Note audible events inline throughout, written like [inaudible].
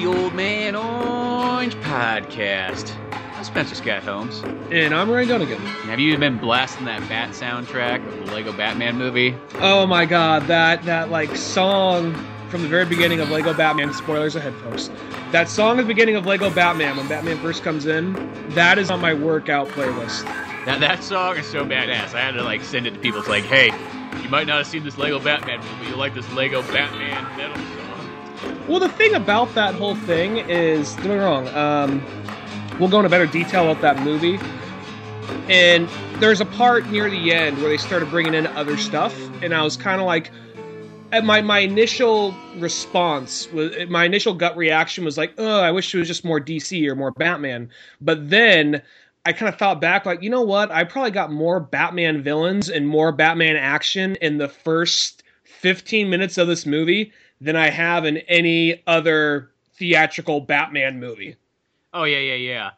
the Old Man Orange podcast. I'm Spencer Scott Holmes. And I'm Ryan Dunnigan. Have you been blasting that Bat soundtrack of the Lego Batman movie? Oh my god, that that like song from the very beginning of Lego Batman. Spoilers ahead, folks. That song at the beginning of Lego Batman when Batman first comes in, that is on my workout playlist. That that song is so badass. I had to like send it to people. It's like, hey, you might not have seen this Lego Batman movie, but you like this Lego Batman metal song. Well, the thing about that whole thing is, don't get me wrong. Um, we'll go into better detail about that movie. And there's a part near the end where they started bringing in other stuff, and I was kind of like, Uh, my my initial response was my initial gut reaction was like, oh, I wish it was just more DC or more Batman. But then I kind of thought back, like, you know what? I probably got more Batman villains and more Batman action in the first 15 minutes of this movie than I have in any other theatrical Batman movie. Oh yeah, yeah, yeah.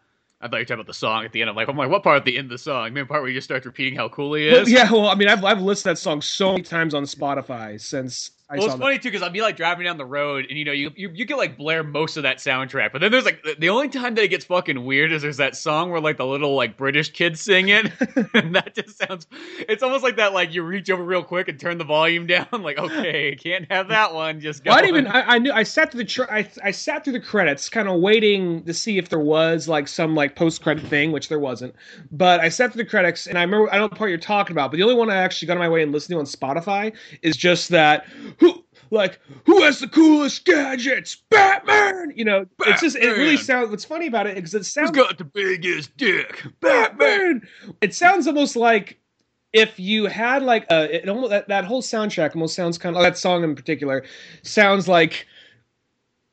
I thought you were talking about the song at the end. I'm like, I'm like, what part at the end of the song? Maybe the part where he just starts repeating how cool he Well, [laughs] is. yeah, well, I mean, I've, I've listened to that song so many times on Spotify since I Well, it's funny too because I'd be like driving down the road, and you know, you, you you can like blare most of that soundtrack, but then there's like the- only time that it gets fucking weird is there's that song where like the little like British kids sing it, [laughs] and that just sounds. It's almost like that like you reach over real quick and turn the volume down, [laughs] like okay, can't have that one. Just. Well, I even. I, I knew. I sat through the. Tr- I I sat through the credits, kind of waiting to see if there was like some like post credit thing, which there wasn't. But I sat through the credits, and I remember. I don't know what part you're talking about, but the only one I actually got on my way and listened to on Spotify is just that. Like who has the coolest gadgets? Batman. You know, it's just it really sounds. What's funny about it is it Who's sounds got the biggest dick? Batman. It sounds almost like if you had like a it almost that, that whole soundtrack almost sounds kind of that song in particular sounds like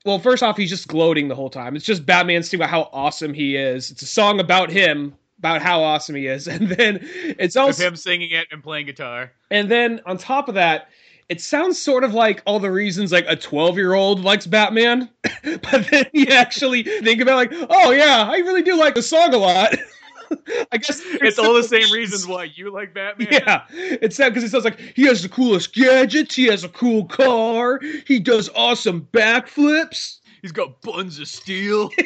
well first off he's just gloating the whole time it's just batman saying about how awesome he is it's a song about him about how awesome he is [laughs] and then it's With also him singing it and playing guitar. and then on top of that it sounds sort of like all the reasons like a 12 year old likes batman [laughs] but then you actually think about like oh yeah i really do like the song a lot [laughs] i guess It's all the same reasons why you like Batman. yeah, it's sad because it sounds like he has the coolest gadgets. He has a cool car. He does awesome backflips. He's got buns of steel. [laughs]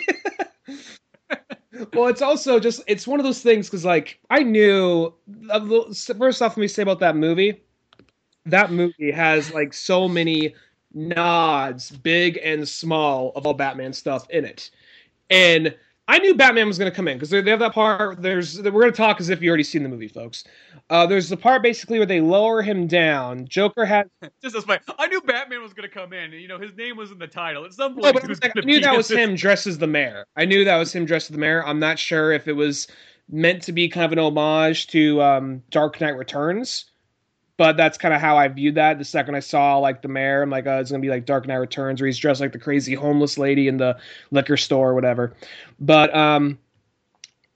Well, it's also just it's one of those things because like I knew uh, of first off, let me say about that movie. That movie has like so many nods, big and small, of all Batman stuff in it, and I knew Batman was going to come in because they have that part. There's we're going to talk as if you already seen the movie, folks. Uh, there's the part basically where they lower him down. Joker has [laughs] Just as my, I knew Batman was going to come in. and, You know, his name was in the title. At some point, No, was like, I knew that was this- him dressed as the mayor. I knew that was him dressed as the mayor. I'm not sure if it was meant to be kind of an homage to um, Dark Knight Returns, but that's kind of how I viewed that. The second I saw like the mayor, I'm like, oh, it's gonna be like Dark Knight Returns, where he's dressed like the crazy homeless lady in the liquor store or whatever. But um,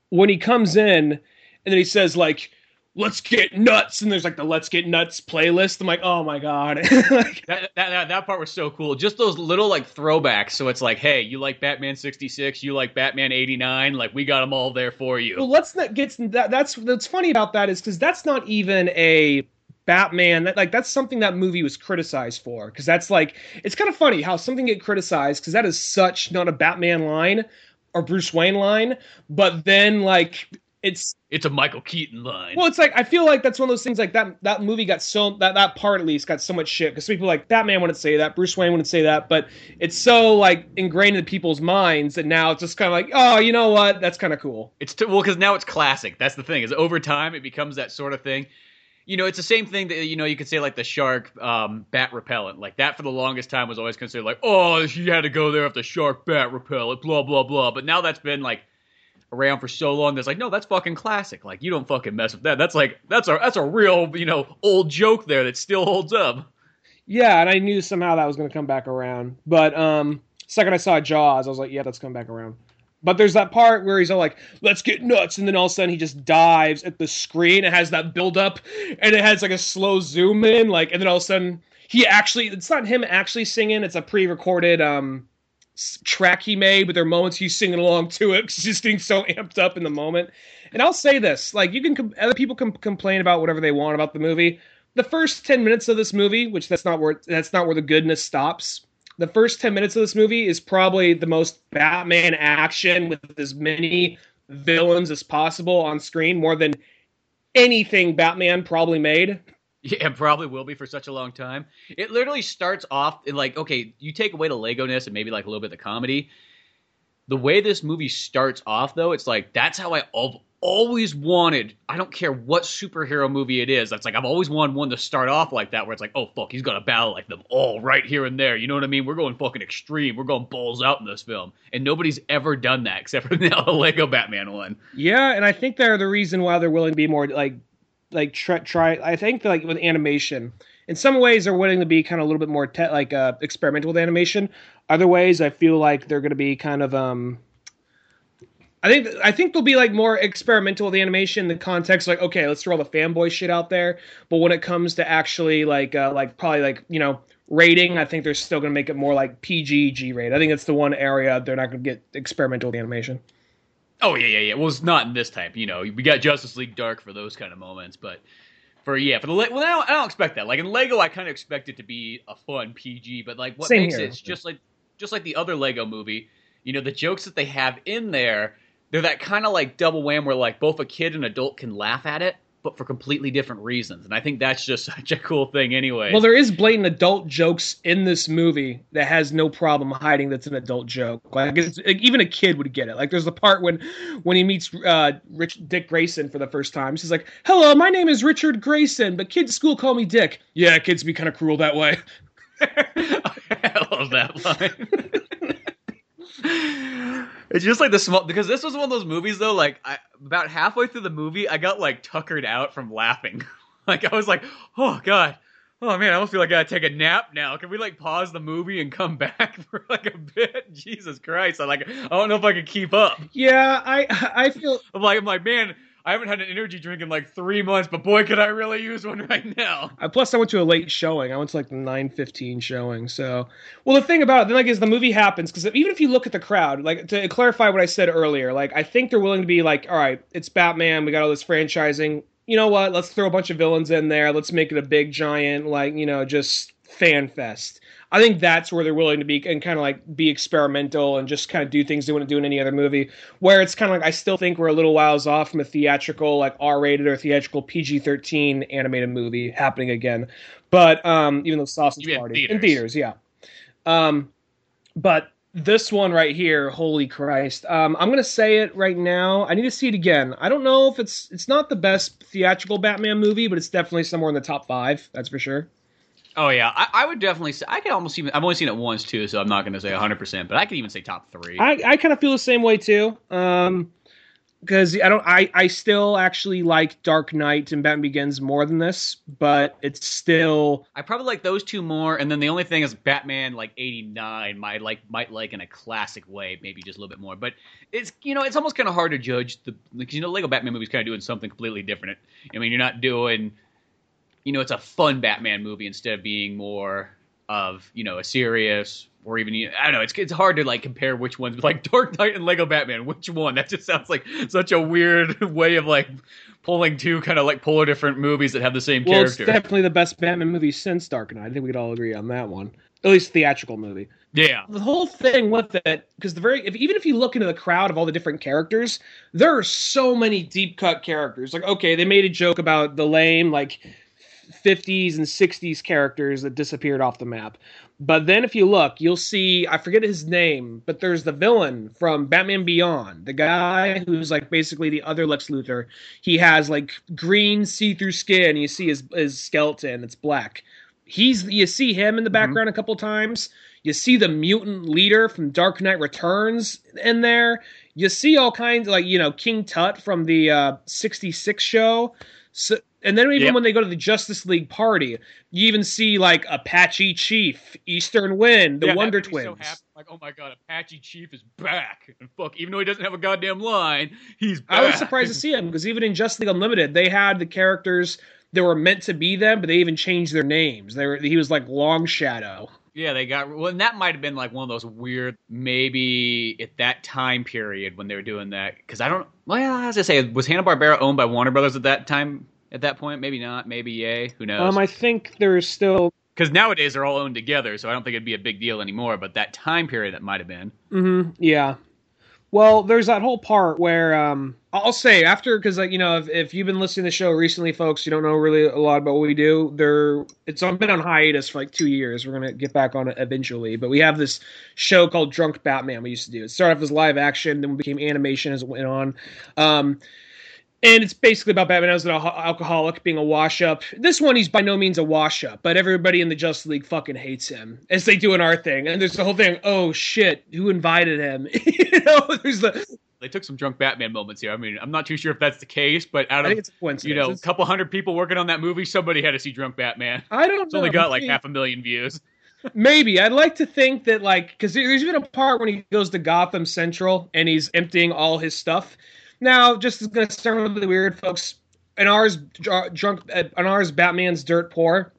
when he comes in and then he says like. Let's get nuts, and there's like the "Let's Get Nuts" playlist. I'm like, oh my god! [laughs] like, That, that, that, that part was so cool. Just those little like throwbacks. So it's like, hey, you like Batman 66, you like Batman 89, like we got them all there for you. Well, let's not get that. That's that's funny about that is because that's not even a Batman. That like that's something that movie was criticized for because that's like it's kind of funny how something get criticized because that is such not a Batman line or Bruce Wayne line, but then like it's It's a Michael Keaton line. well, it's like I feel like that's one of those things. Like that that movie got so that that part at least got so much shit because people like Batman wouldn't say that, Bruce Wayne wouldn't say that, but it's so like ingrained in people's minds that now it's just kind of like, oh, you know what? That's kind of cool. It's t- well because now it's classic. That's the thing. Is over time it becomes that sort of thing. You know, it's the same thing that you know you could say like the shark um, bat repellent. Like that for the longest time was always considered like, oh, she had to go there after the shark bat repellent, blah blah blah. But now that's been like around for so long. That's like, no, that's fucking classic. Like you don't fucking mess with that. That's like that's a that's a real you know old joke there that still holds up. Yeah, and I knew somehow that was going to come back around. But um, second I saw Jaws, I was like, yeah, that's come back around. But there's that part where he's all like, "Let's get nuts," and then all of a sudden he just dives at the screen. It has that build up, and it has like a slow zoom in, like, and then all of a sudden he actually—it's not him actually singing; it's a pre-recorded um track he made, but there are moments he's singing along to it. He's just getting so amped up in the moment. And I'll say this: like you can, other people can complain about whatever they want about the movie. The first ten minutes of this movie, which that's not where that's not where the goodness stops. The first ten minutes of this movie is probably the most Batman action with as many villains as possible on screen, more than anything Batman probably made. Yeah, probably will be for such a long time. It literally starts off in like, okay, you take away the Lego-ness and maybe like a little bit of the comedy. The way this movie starts off, though, it's like that's how I always wanted. I don't care what superhero movie it is. That's like I've always wanted one to start off like that, where it's like, oh fuck, he's gonna battle like them all right here and there. You know what I mean? We're going fucking extreme. We're going balls out in this film, and nobody's ever done that [laughs] except for the Lego Batman one. Yeah, and I think they're the reason why they're willing to be more like like try, try I think like with animation in some ways they're willing to be kind of a little bit more te- like uh, experimental with animation other ways I feel like they're going to be kind of um I think I think they'll be like more experimental with the animation in the context like okay let's throw all the fanboy shit out there but when it comes to actually like uh, like probably like you know rating I think they're still going to make it more like PG G rate I think it's the one area they're not going to get experimental with the animation Oh yeah, yeah, yeah. Well, it's not in this type. You know, we got Justice League Dark for those kind of moments, but for yeah, for the well, I don't, I don't expect that. Like in Lego, I kind of expect it to be a fun PG, but like what Same makes here. it just like just like the other Lego movie. You know, the jokes that they have in there, they're that kind of like double wham where like both a kid and adult can laugh at it, but for completely different reasons. And I think that's just [laughs] such a cool thing anyway. Well, there is blatant adult jokes in this movie that has no problem hiding that's an adult joke. Like, like even a kid would get it. Like there's the part when when he meets uh, Rich Dick Grayson for the first time. He's like, "Hello, my name is Richard Grayson, but kids at school call me Dick." Yeah, kids be kind of cruel that way. [laughs] I love that line. [laughs] It's just like the small because this was one of those movies though. Like I, about halfway through the movie, I got like tuckered out from laughing. [laughs] like I was like, oh god, oh man, I almost feel like I gotta take a nap now. Can we like pause the movie and come [laughs] back for like a bit? [laughs] Jesus Christ, I like I don't know if I can keep up. Yeah, I I feel I'm like I'm like man, I haven't had an energy drink in like three months, but boy, could I really use one [laughs] right now. Plus, I went to a late showing. I went to like the nine fifteen showing. So, well, the thing about it, then like is the movie happens because even if you look at the crowd, like to clarify what I said earlier, like I think they're willing to be like, all right, it's Batman. We got all this franchising. You know what? Let's throw a bunch of villains in there. Let's make it a big giant, like you know, just fan fest. I think that's where they're willing to be and kind of like be experimental and just kind of do things they wouldn't do in any other movie. Where it's kind of like I still think we're a little whiles off from a theatrical, like R-rated or theatrical PG-13 animated movie happening again. But um, even though Sausage Party theaters. in theaters, yeah. Um, but this one right here, holy Christ! Um, I'm gonna say it right now. I need to see it again. I don't know if it's it's not the best theatrical Batman movie, but it's definitely somewhere in the top five. That's for sure. Oh yeah, I, I, would definitely say I could almost even. I've only seen it once too, so I'm not going to say 100, percent but I could even say top three. I, I kind of feel the same way too. Um, because I don't, I, I still actually like Dark Knight and Batman Begins more than this, but it's still. I probably like those two more, and then the only thing is Batman like '89 might like might like in a classic way, maybe just a little bit more. But it's you know it's almost kind of hard to judge the because you know Lego Batman movies kind of doing something completely different. I mean, you're not doing you know, it's a fun Batman movie instead of being more of you know a serious or even I don't know. It's it's hard to like compare which ones [laughs] like Dark Knight and Lego Batman. Which one? That just sounds like such a weird [laughs] way of like pulling two kind of like polar different movies that have the same well, character. It's definitely the best Batman movie since Dark Knight. I think we could all agree on that one. At least theatrical movie. Yeah. The whole thing with it, because the very, if, even if you look into the crowd of all the different characters, there are so many deep cut characters. Like, okay, they made a joke about the lame, like 50s and 60s characters that disappeared off the map. But then if you look, you'll see I forget his name, but there's the villain from Batman Beyond, the guy who's like basically the other Lex Luthor. He has like green see-through skin. You see his his skeleton, it's black. He's you see him in the mm-hmm. background mm-hmm. a couple times. You see the mutant leader from Dark Knight Returns in there. You see all kinds like you know King Tut from the uh, 66 show. So and then even yep. when they go to the Justice League party, you even see like Apache Chief, Eastern Wind, the yeah, Wonder Twins. So like, oh my god, Apache Chief is back! And fuck, even though he doesn't have a goddamn line, he's. Back. I was surprised to see him because even in Justice League Unlimited, they had the characters that were meant to be them, but they even changed their names. They were he was like Long Shadow. Yeah, they got well, and that might have been like one of those weird, maybe at that time period when they were doing that. Because I don't, well, as I say, was Hanna Barbera owned by Warner Brothers at that time? At that point, maybe not, maybe yay, who knows? Um, I think there's still because nowadays they're all owned together, so I don't think it'd be a big deal anymore. But that time period, it might have been. Mm-hmm. Yeah. Well, there's that whole part where um, I'll say after because like you know if, if you've been listening to the show recently, folks, you don't know really a lot about what we do. There, it's been on hiatus for like two years. We're gonna get back on it eventually, but we have this show called Drunk Batman. We used to do it started off as live action, then we became animation as it went on. Um, and it's basically about Batman as an alcoholic being a wash up. This one, he's by no means a wash up, but everybody in the Justice League fucking hates him, as they do in our thing. And there's the whole thing. Oh shit, who invited him? [laughs] you know, there's the. They took some drunk Batman moments here. I mean, I'm not too sure if that's the case, but out of you know, a couple hundred people working on that movie, somebody had to see drunk Batman. I don't. It's know. only got like half a million views. Maybe I'd like to think that like because there's even a part when he goes to Gotham Central and he's emptying all his stuff now, just going to start with the weird folks. An ours drunk, an ours Batman's dirt poor,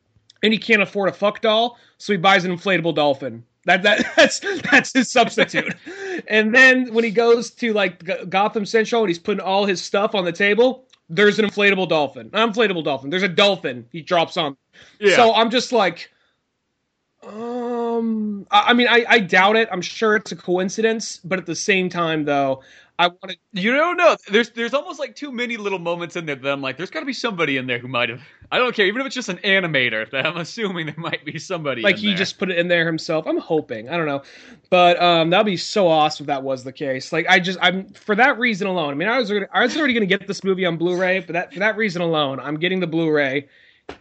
and he can't afford a fuck doll, so he buys an inflatable dolphin. That that [laughs] that's that's his substitute. [laughs] and then when he goes to like Gotham Central and he's putting all his stuff on the table, there's an inflatable dolphin. Not inflatable dolphin. There's a dolphin he drops on. Yeah. So I'm just like, um, I, I mean, I, I doubt it. I'm sure it's a coincidence, but at the same time, though, I want to. You don't know. There's there's almost like too many little moments in there that I'm like, there's got to be somebody in there who might have. I don't care, even if it's just an animator. That I'm assuming there might be somebody. Like he there. just put it in there himself. I'm hoping. I don't know, but um, that'd be so awesome if that was the case. Like I just I'm for that reason alone. I mean, I was already, I was already going to get this movie on Blu-ray, but that for that reason alone, I'm getting the Blu-ray,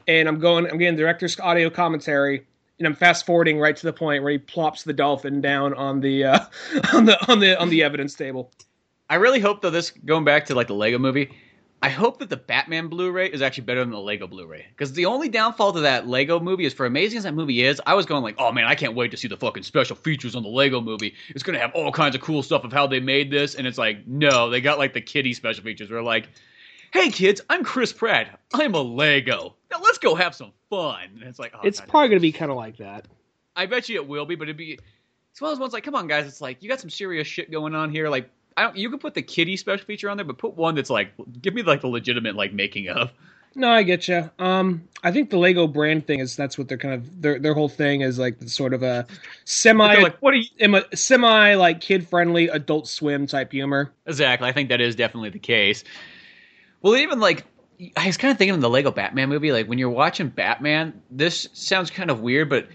and I'm going. I'm getting director's audio commentary and I'm fast forwarding right to the point where he plops the dolphin down on the uh, [laughs] on the on the on the evidence table. I really hope though this going back to like the Lego movie. I hope that the Batman Blu-ray is actually better than the Lego Blu-ray because the only downfall to that Lego movie is for amazing as that movie is, I was going like, oh man, I can't wait to see the fucking special features on the Lego movie. It's gonna have all kinds of cool stuff of how they made this, and it's like, no, they got like the kitty special features. We're like, hey kids, I'm Chris Pratt. I'm a Lego. Now let's go have some fun. And it's like, oh, it's God, probably gonna be kind of like that. I bet you it will be, but it'd be. It's one of those ones like, come on guys, it's like you got some serious shit going on here, like I don't. You can put the kitty special feature on there, but put one that's like, give me like the legitimate like making of. No, I get you. Um, I think the Lego brand thing is that's what they're kind of their their whole thing is like sort of a semi like what are you semi like kid friendly Adult Swim type humor. Exactly, I think that is definitely the case. Well, even like I was kind of thinking of the Lego Batman movie. Like when you're watching Batman, this sounds kind of weird, but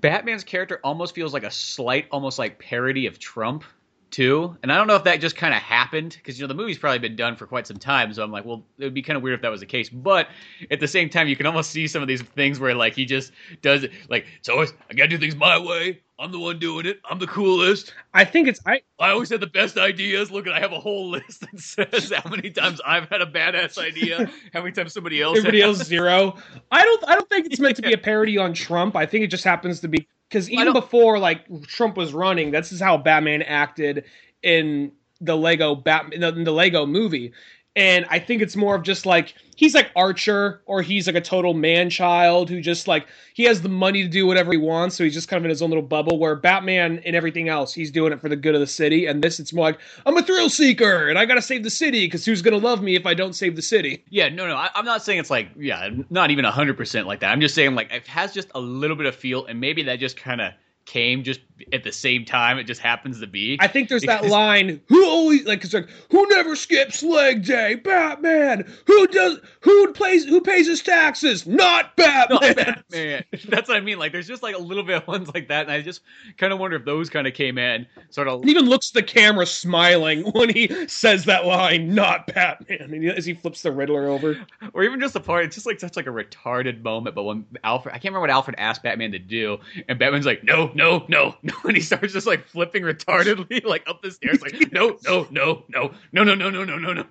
Batman's character almost feels like a slight, almost like parody of Trump too. And I don't know if that just kind of happened because you know the movie's probably been done for quite some time. So I'm like, well, it would be kind of weird if that was the case. But at the same time, you can almost see some of these things where like he just does it like so. I gotta do things my way. I'm the one doing it. I'm the coolest. I think it's I. I always had the best ideas. Look, I have a whole list that says how many times I've had a badass idea, [laughs] how many times somebody else. Everybody else zero. I don't. I don't think it's meant to be a [laughs] parody on Trump. I think it just happens to be because even before like Trump was running, this is how Batman acted in the Lego Batman in the Lego movie. And I think it's more of just like he's like Archer or he's like a total man child who just like he has the money to do whatever he wants, so he's just kind of in his own little bubble. Where Batman and everything else, he's doing it for the good of the city. And this, it's more like I'm a thrill seeker and I got to save the city because who's gonna love me if I don't save the city? Yeah, no, no, I, am not saying it's like yeah, not even hundred percent like that. I'm just saying like it has just a little bit of feel, and maybe that just kind of came just at the same time. It just happens to be. I think there's because... that line. Who always like it's like who never skips leg day? Batman. Who does? Who plays? Who pays his taxes? Not [laughs] Batman. Not Batman. That's what I mean. Like there's just like a little bit of ones like that, and I just kind of wonder if those kind of came in sort of. He even looks at the camera smiling [laughs] when he says that line. Not Batman. And as he flips the Riddler over, or even just the part. It's just like such like a retarded moment. But when Alfred, I can't remember what Alfred asked Batman to do, and Batman's like, no, no, no, no, [laughs] and he starts just like flipping retardedly [laughs] like up the stairs, like no, no, no, no, no, no, no, no, no, no, no.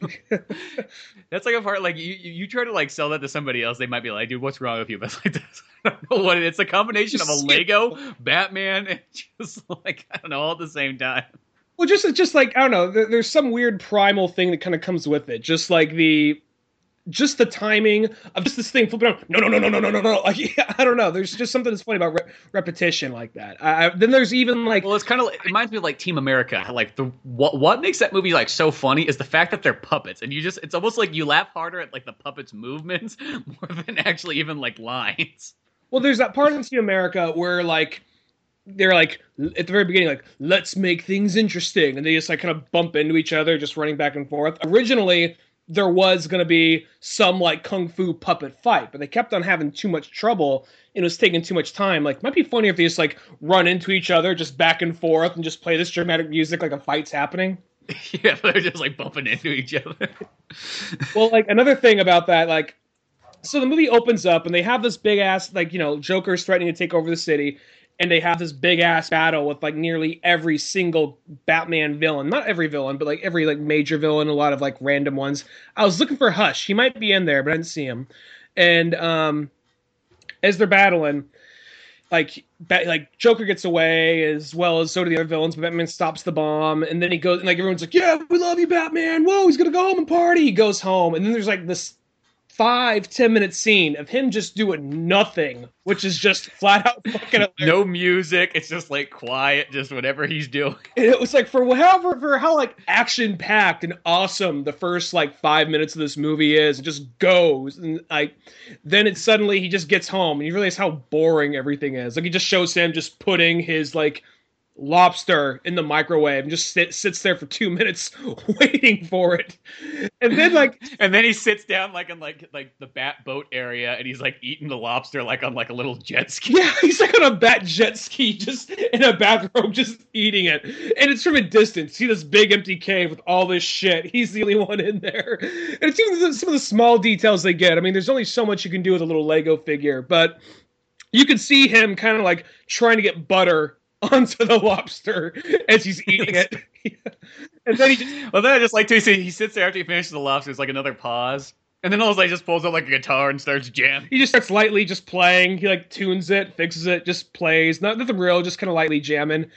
[laughs] That's like a part like you you try to like sell that to somebody else, they might be like, dude, what's wrong with you? But like this, I don't know what it, it's a combination of a Lego, Batman, and just like I don't know, all at the same time. Well, just just like I don't know, there, there's some weird primal thing that kind of comes with it, just like the just the timing of just this thing flipping around. No, no, no, no, no, no, no, no. Like yeah, [laughs] I don't know. There's just something that's funny about re- repetition like that. I, I, then there's even like well, it's kind of it reminds me of like Team America. Like the what what makes that movie like so funny is the fact that they're puppets, and you just it's almost like you laugh harder at like the puppets' movements [laughs] more than actually even like lines. Well, there's that part in Team America where like they're like at the very beginning like let's make things interesting and they just like kind of bump into each other just running back and forth originally there was going to be some like kung fu puppet fight, but they kept on having too much trouble and it was taking too much time. Like, might be funny if they just like run into each other, just back and forth, and just play this dramatic music like a fight's happening. [laughs] yeah, they're just like bumping into each other. [laughs] well, like another thing about that, like, so the movie opens up and they have this big ass, like, you know, Joker's threatening to take over the city, and they have this big ass battle with like nearly every single Batman villain. Not every villain, but like every like major villain, a lot of like random ones. I was looking for Hush. He might be in there, but I didn't see him. And um as they're battling, like like Joker gets away as well as so do the other villains. But Batman stops the bomb, and then he goes and like everyone's like, "Yeah, we love you, Batman." Whoa, he's gonna go home and party. He goes home, and then there's like this five ten minute scene of him just doing nothing which is just flat out [laughs] fucking no music. It's just like quiet just whatever he's doing. [laughs] And it was like for however for how like action packed and awesome the first like five minutes of this movie is it just goes. And like then it suddenly he just gets home and you realize how boring everything is. Like he just shows him just putting his like lobster in the microwave and just sit, sits there for two [laughs] minutes waiting for it. And then like [laughs] and then he sits down like in like like the bat boat area and he's like eating the lobster like on like a little jet ski. Yeah [laughs] he's like on a bat jet ski just in a bathrobe just eating it. And it's from a distance. See this big empty cave with all this shit? He's the only one in there. And it's even some of the small details they get. I mean there's only so much you can do with a little lego figure but you can see him kind of like trying to get butter onto the lobster as he's eating it. [laughs] and then he just well then I just like to see he sits there after he finishes the lobster. It's like another pause. And then all of a sudden he just pulls out like a guitar and starts jamming. He just starts lightly just playing. He like tunes it, fixes it, just plays. Not nothing real, just kind of lightly jamming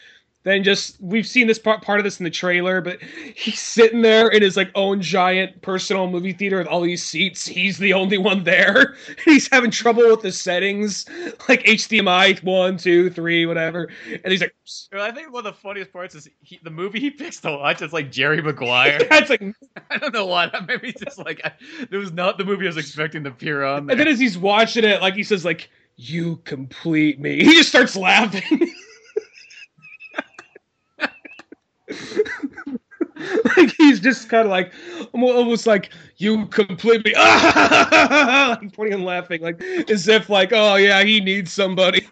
then just we've seen this part part of this in the trailer, but he's sitting there in his like own giant personal movie theater with all these seats. He's the only one there. [laughs] he's having trouble with the settings, like HDMI one, two, three, whatever. And he's like, I think one of the funniest parts is he, the movie he picks to watch is like Jerry Maguire. [laughs] That's like [laughs] I don't know why. Maybe just like I, it was not the movie I was expecting to appear on. There. And then as he's watching it, like he says, like you complete me. He just starts laughing. [laughs] like he's just kind of like almost like you completely ah! like [laughs] pointing and laughing like as if like oh yeah he needs somebody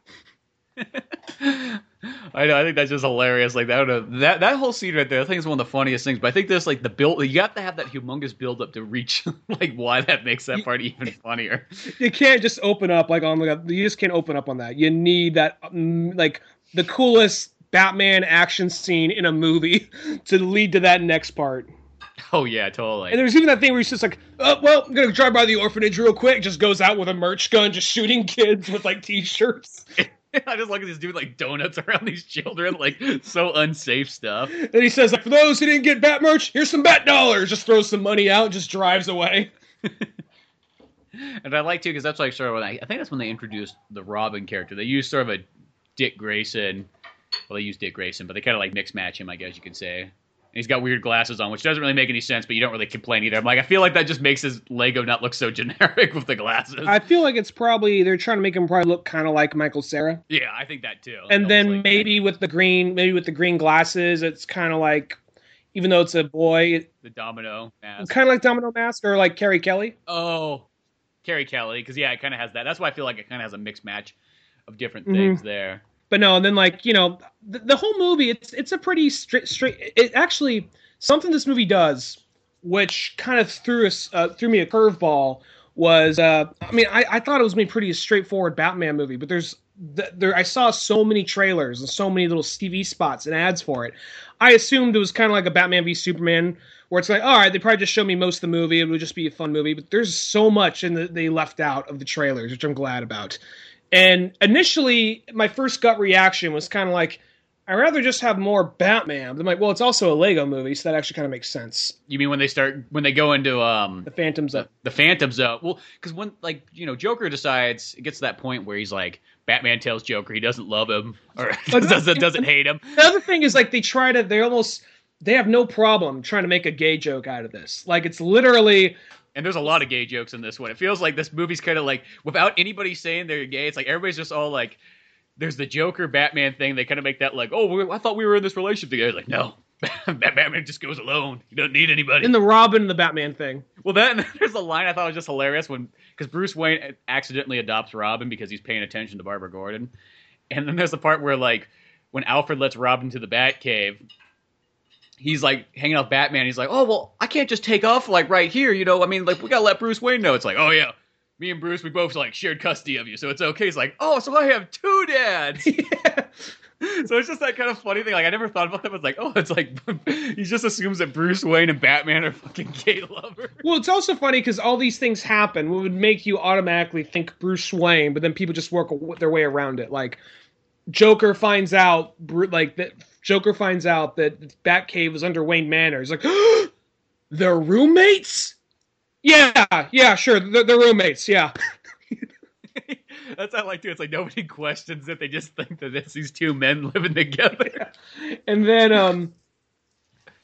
[laughs] I know. I think that's just hilarious. Like I that that whole scene right there. I think is one of the funniest things. But I think there's like the build. You have to have that humongous build up to reach like why that makes that part even funnier. You can't just open up like on like you just can't open up on that. You need that mm, like the coolest Batman action scene in a movie [laughs] to lead to that next part. Oh yeah, totally. And there's even that thing where he's just like, oh, "Well, I'm gonna drive by the orphanage real quick." Just goes out with a merch gun, just shooting [laughs] kids with like t-shirts. [laughs] I just look at this dude like donuts around these children, like so unsafe stuff. And he says, like, for those who didn't get Bat merch, here's some Bat dollars. Just throws some money out, and just drives away. and I like to because that's like sort of when I, I think that's when they introduced the Robin character. They used sort of a Dick Grayson well, they use Dick Grayson, but they kind of like mix match him, I guess you could say. And he's got weird glasses on, which doesn't really make any sense, but you don't really complain either. I'm like, I feel like that just makes his Lego not look so [laughs] generic with the glasses. I feel like it's probably they're trying to make him probably look kind of like Michael Cera. Yeah, I think that too. And then like maybe that. with the green, maybe with the green glasses, it's kind of like, even though it's a boy, the Domino mask, kind of like Domino mask or like Carrie Kelly. Oh, Carrie Kelly, because yeah, it kind of has that. That's why I feel like it kind of has a mixed match of different things mm-hmm. there but no, and then like you know the, the whole movie, it's it's a pretty straight straight. It actually something this movie does, which kind of threw us uh, threw me a curveball. Was uh, I mean I, I thought it was a pretty straightforward Batman movie, but there's there I saw so many trailers and so many little TV spots and ads for it. I assumed it was kind of like a Batman v Superman, where it's like, all right, they probably just showed me most of the movie. It would just be a fun movie, but there's so much in the, they left out of the trailers, which I'm glad about. And initially, my first gut reaction was kind of like, I'd rather just have more Batman. But I'm like, well, it's also a Lego movie, so that actually kind of makes sense. You mean when they start when they go into um The Phantom Zone. the Phantom Zone? Well, because when like you know Joker decides it gets to that point where he's like Batman tells Joker he doesn't love him [laughs] or doesn't doesn't hate him. The other thing is like they try to they almost they have no problem trying to make a gay joke out of this. Like it's literally And there's a lot of gay jokes in this one. It feels like this movie's kind of like without anybody saying they're gay. It's like everybody's just all like, there's the Joker Batman thing. They kind of make that like, oh, we- I thought we were in this relationship together. Like, no, [laughs] Batman just goes alone. He doesn't need anybody. in the Robin and the Batman thing. well, then [laughs] there's a line I thought was just hilarious when because Bruce Wayne accidentally adopts Robin because he's paying attention to Barbara Gordon, and then there's the part where like when Alfred lets Robin to the Batcave. He's like hanging off Batman. He's like, "Oh well, I can't just take off like right here, you know. I mean, like we gotta let Bruce Wayne know." It's like, "Oh yeah, me and Bruce, we both like shared custody of you, so it's okay." He's like, "Oh, so I have two dads." [laughs] yeah. so it's just that kind of funny thing. Like I never thought about that. But it's like, oh, it's like [laughs] he just assumes that Bruce Wayne and Batman are fucking gay lovers. Well, it's also funny because all these things happen what would make you automatically think Bruce Wayne, but then people just work their way around it. Like Joker finds out, like that Joker finds out that Batcave was under Wayne Manor. He's like, [gasps] they're roommates. Yeah, yeah, sure, they're, they're roommates. Yeah, [laughs] That's how I like to. It's like nobody [laughs] questions it. They just think that it's these two men [laughs] living together. and then um,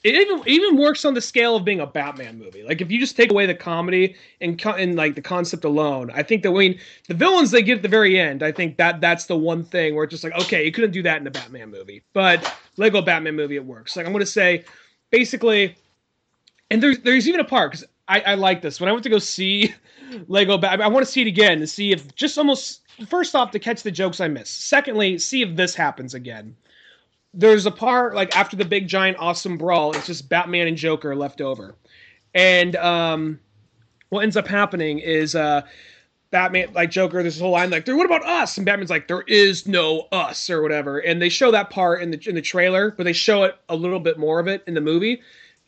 it even even works on the scale of being a Batman movie. Like if you just take away the comedy and and like the concept alone, I think that I mean the villains they get at the very end. I think that that's the one thing where it's just like okay, you couldn't do that in a Batman movie, but Lego Batman movie it works. Like I'm gonna say, basically, and there's there's even a part because I, I like this when I went to go see [laughs] Lego Bat. I want to see it again to see if just almost first off to catch the jokes I missed. Secondly, see if this happens again there's a part like after the big giant awesome brawl it's just batman and joker left over. And um what ends up happening is uh batman like joker there's this whole line like what about us? And batman's like there is no us or whatever. And they show that part in the in the trailer but they show it a little bit more of it in the movie.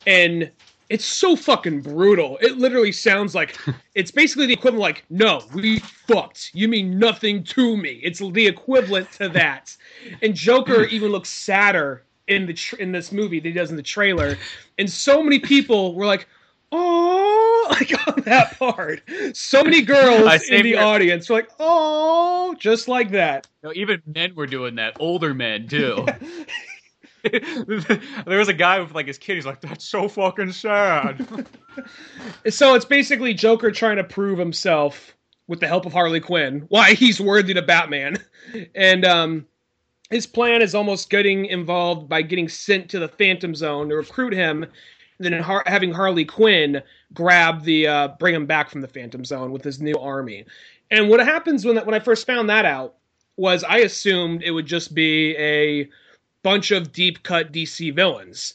And it's so fucking brutal. It literally sounds like [laughs] it's basically the equivalent like, no, we fucked. You mean nothing to me. It's the equivalent to that. And Joker [laughs] even looks sadder in the tr- in this movie than he does in the trailer. And so many people were like, oh, [laughs] like on that part. So many girls I in the your- audience were like, oh, just like that. No, even men were doing that. Older men too. [laughs] there was a guy with like his kid. He's like, "That's so fucking sad." [laughs] So it's basically Joker trying to prove himself with the help of Harley Quinn why he's worthy to Batman. And um, his plan is almost getting involved by getting sent to the Phantom Zone to recruit him, and then Har- having Harley Quinn grab the uh, bring him back from the Phantom Zone with his new army. And what happens when that, when I first found that out was I assumed it would just be a bunch of deep cut DC villains.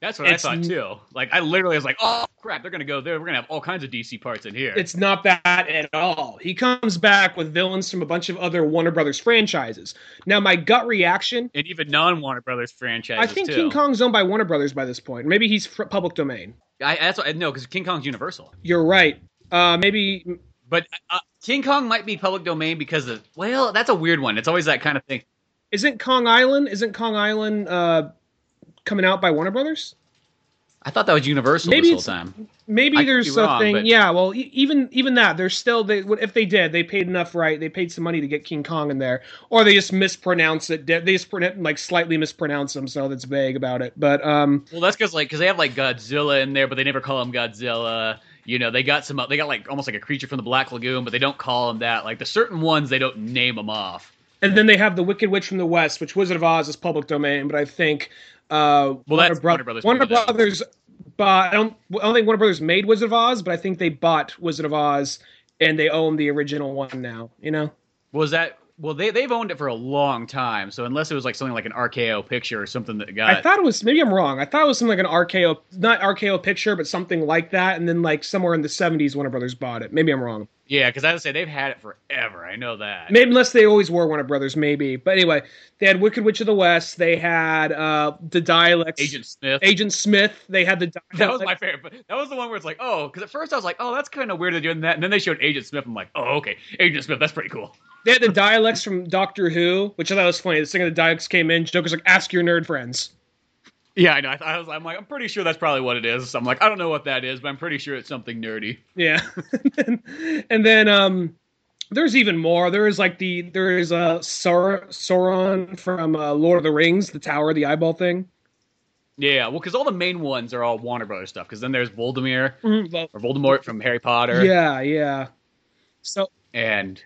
That's what I thought too. Like I literally was like, "Oh crap, they're gonna go there. We're gonna have all kinds of DC parts in here." It's not that at all. He comes back with villains from a bunch of other Warner Brothers franchises. Now, my gut reaction and even non Warner Brothers franchises. I think too. King Kong's owned by Warner Brothers by this point. Maybe he's fr- public domain. I, that's what, no, because King Kong's Universal. You're right. Uh, maybe But uh, King Kong might be public domain because of well, that's a weird one. It's always that kind of thing. Isn't Kong Island? Isn't Kong Island uh, coming out by Warner Brothers? I thought that was Universal Maybe this whole time. Maybe I there's something. wrong, Yeah, well, e- even even that, there's still they if they did, they paid enough right. They paid some money to get King Kong in there, or they just mispronounce it. They just like slightly mispronounce them, so that's vague about it. But um, Well, that's because like because they have like Godzilla in there, but they never call him Godzilla. You know, they got some. They got like almost like a creature from the Black Lagoon, but they don't call him that. Like the certain ones, they don't name them off. And then they have the Wicked Witch from the West, which Wizard of Oz is public domain, but I think uh, that's Warner Brothers Warner made that. Brothers bought. I don't. I don't think Warner Brothers made Wizard of Oz, but I think they bought Wizard of Oz and they own the original one now. You know, Was that? Well, they they've owned it for a long time. So unless it was like something like an RKO picture or something that got I thought it was maybe I'm wrong. I thought it was something like an RKO, not RKO picture, but something like that. And then like somewhere in the 70s, Warner Brothers bought it. Maybe I'm wrong. Yeah, because I would say they've had it forever. I know that. Maybe unless they always were Warner Brothers, maybe. But anyway, they had Wicked Witch of the West. They had uh the Daleks. Agent Smith. Agent Smith. They had the Daleks. [laughs] that was my favorite. But that was the one where it's like, oh, because at first I was like, oh, that's kind of weird they're doing that, and then they showed Agent Smith. I'm like, oh, okay, Agent Smith, that's pretty cool. they had the Daleks from Doctor Who, which I thought was funny. The thing of the Daleks came in. Joker's like, "Ask your nerd friends." Yeah, I know. I, th- I was, I'm like, I'm pretty sure that's probably what it is. I'm like, I don't know what that is, but I'm pretty sure it's something nerdy. Yeah, and, [laughs] then, and then um, there's even more. There is like the there is a uh, Sor- Sauron from uh, Lord of the Rings, the tower, the eyeball thing. Yeah, well, because all the main ones are all Warner Brothers stuff. Because then there's Voldemort Mhm, or Voldemort from Harry Potter. Yeah, yeah. So and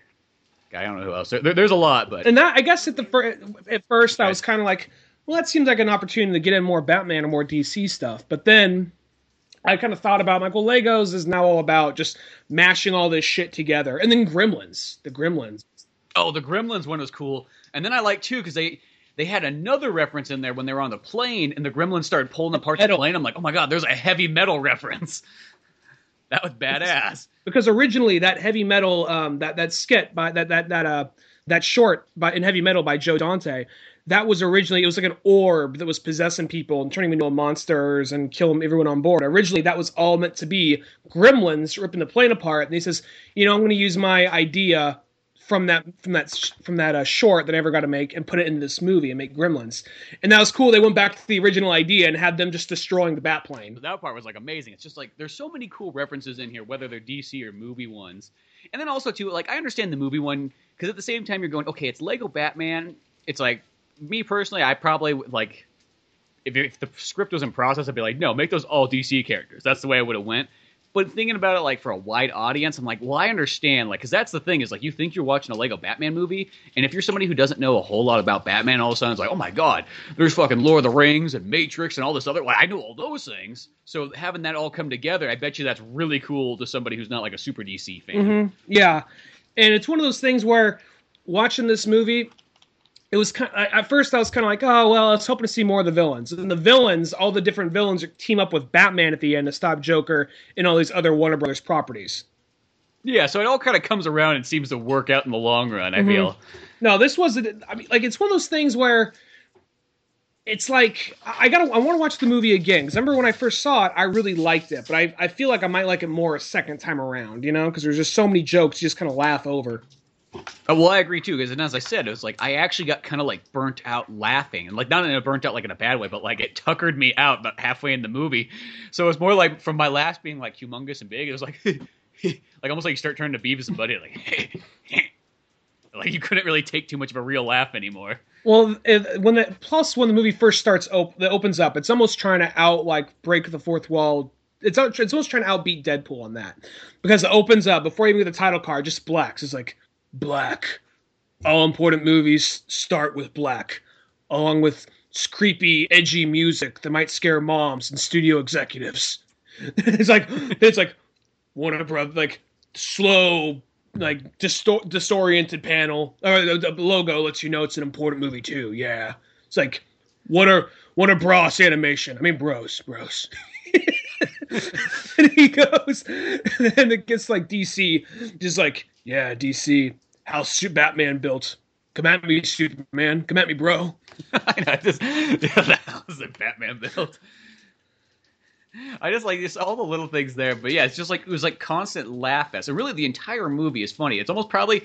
I don't know who else. There, there's a lot, but and that I guess at the fir- at first I was kind of like, well, that seems like an opportunity to get in more Batman and more DC stuff. But then I kind of thought about like, well, Legos is now all about just mashing all this shit together, and then Gremlins, the Gremlins. oh, the Gremlins one was cool. And then I like too because they they had another reference in there when they were on the plane, and the Gremlins started pulling apart the plane. I'm like, oh my god, there's a heavy metal reference. [laughs] that was badass. because originally that heavy metal um, that that skit by that that that uh that short by in heavy metal by Joe Dante that was originally it was like an orb that was possessing people and turning them into monsters and killing everyone on board. Originally that was all meant to be gremlins ripping the plane apart. And he says, you know, I'm going to use my idea from that from that from that uh, short that I ever got to make and put it into this movie and make Gremlins. And that was cool. They went back to the original idea and had them just destroying the bat plane. that part was like amazing. It's just like there's so many cool references in here, whether they're DC or movie ones. And then also too, like I understand the movie one because at the same time you're going, okay, it's Lego Batman. It's like me personally, I probably like if, if the script was in process, I'd be like, no, make those all DC characters. That's the way I would have went. But thinking about it like for a wide audience, I'm like, well, I understand, like, because that's the thing is like you think you're watching a Lego Batman movie, and if you're somebody who doesn't know a whole lot about Batman, all of a sudden it's like, oh my god, there's fucking Lord of the Rings and Matrix and all this other. Well, I know all those things, so having that all come together, I bet you that's really cool to somebody who's not like a super DC fan. hmm Yeah, and it's one of those things where watching this movie, it was kind. Of, at first, I was kind of like, oh well, I was hoping to see more of the villains. And the villains, all the different villains, team up with Batman at the end to stop Joker and all these other Warner Brothers properties. Yeah, so it all kind of comes around and seems to work out in the long run. I Mhm. feel. No, this wasn't. I mean, like it's one of those things where it's like I gotta. I want to watch the movie again because remember when I first saw it, I really liked it, but I I feel like I might like it more a second time around. You know, because there's just so many jokes you just kind of laugh over. Uh, well, I agree too, because as I said, it was like I actually got kind of like burnt out laughing, and like not in a burnt out like in a bad way, but like it tuckered me out about halfway in the movie. So it was more like from my last being like humongous and big, it was like [laughs] like almost like you start turning to Beavis and Butthead, like [laughs] like you couldn't really take too much of a real laugh anymore. Well, it, when the plus when the movie first starts, op- that opens up, it's almost trying to out like break the fourth wall. It's out, it's almost trying to outbeat Deadpool on that because it opens up before even get the title card, just blacks. It's like black. All important movies start with black, along with creepy, edgy music that might scare moms and studio executives. [laughs] it's like it's like Warner Brothers like slow like distor- disoriented panel or the, the logo lets you know it's an important movie too. Yeah, it's like Warner Warner Bros. animation. I mean, bros, bros. [laughs] and he goes, [laughs] and it gets like DC, just like yeah, DC. How's Su- Batman built? Come at me, Superman. Come at me, bro. [laughs] I know, just [laughs] that was a Batman build. I just like this all the little things there, but yeah, it's just like it was like constant laugh fest. So really, the entire movie is funny. It's almost probably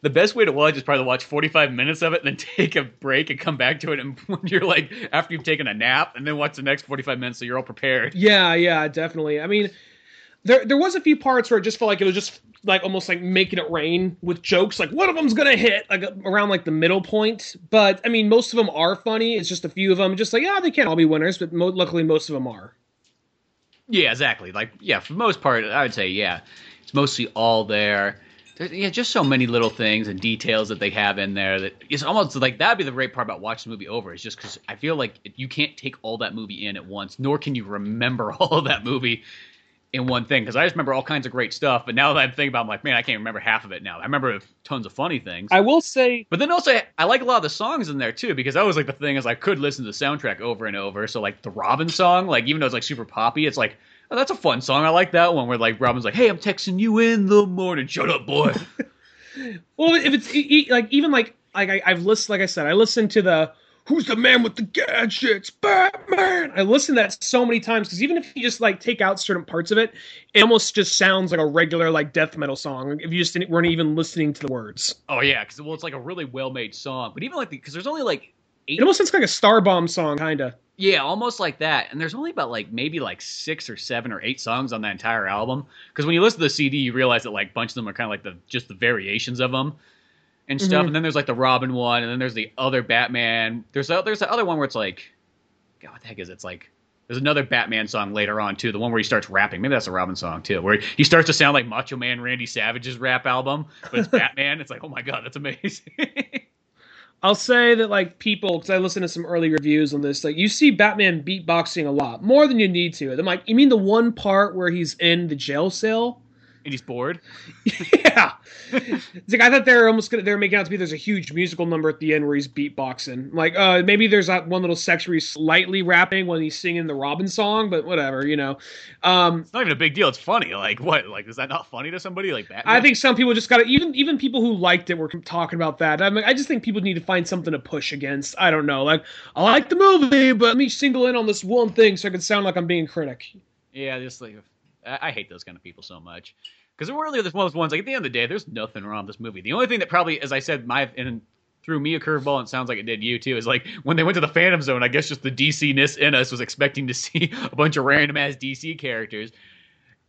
the best way to watch is probably to watch forty five minutes of it, and then [laughs] take a break and come back to it, and when you're like after you've taken a nap, and then watch the next forty five minutes so you're all prepared. Yeah, yeah, definitely. I mean, there there was a few parts where it just felt like it was just like almost like making it rain with jokes. Like one of them's gonna hit like around like the middle point, but I mean, most of them are funny. It's just a few of them, just like yeah, they can't all be winners, but mo- luckily most of them are. Yeah, exactly. Like yeah, for the most part, I would say yeah, it's mostly all there. There's, yeah, just so many little things and details that they have in there that it's almost like that'd be the great part about watching the movie over. Is just because I feel like you can't take all that movie in at once, nor can you remember [laughs] all of that movie in one thing. Because I just remember all kinds of great stuff, but now that I'm thinking about, it, I'm like, man, I can't remember half of it now. I remember tons of funny things. I will say, But then also, I like a lot of the songs in there too, because that was like the thing is I could listen to the soundtrack over and over. So like the Robin song, like even though it's like super poppy, it's like oh, that's a fun song. I like that one where like Robin's like, "Hey, I'm texting you in the morning. Shut up, boy." [laughs] well, if it's like even like like I, I've listened, like I said, I listened to the who's the man with the gadgets? Batman. I listened to that so many times because even if you just like take out certain parts of it, it almost just sounds like a regular like death metal song. If you just weren't even listening to the words. Oh yeah, because well, it's like a really well made song. But even like because there's only like eight. It almost sounds like a Starbomb song, kinda. Yeah, almost like that. And there's only about like maybe like six or seven or eight songs on that entire album. Because when you listen to the CD, you realize that like a bunch of them are kind of like the just the variations of them and stuff. Mm-hmm. And then there's like the Robin one, and then there's the other Batman. There's a, there's the other one where it's like, God, what the heck is it? It's like there's another Batman song later on too, the one where he starts rapping. Maybe that's a Robin song too, where he starts to sound like Macho Man Randy Savage's rap album, but it's [laughs] Batman. It's like, oh my god, that's amazing. [laughs] I'll say that like people, because I listened to some early reviews on this, like you see Batman beatboxing a lot more than you need to. I'm like, you mean the one part where he's in the jail cell? And he's bored. [laughs] yeah, it's like I thought they were almost gonna, they were making out to be there's a huge musical number at the end where he's beatboxing. Like, uh, maybe there's that one little section where he's slightly rapping when he's singing the Robin song, but whatever, you know. Um, it's not even a big deal. It's funny. Like, what? Like, is that not funny to somebody? Like, Batman? I think some people just got to even even people who liked it were talking about that. I mean, I just think people need to find something to push against. I don't know. Like, I like the movie, but let me single in on this one thing so I can sound like I'm being critic. Yeah, just like I, hate those kind of people so much because really one of those ones. Like at the end of the day, there's nothing wrong with this movie. The only thing that probably, as I said, my and threw me a curveball and it sounds like it did you too is like when they went to the Phantom Zone. I guess just the DC ness in us was expecting to see a bunch of random ass DC characters.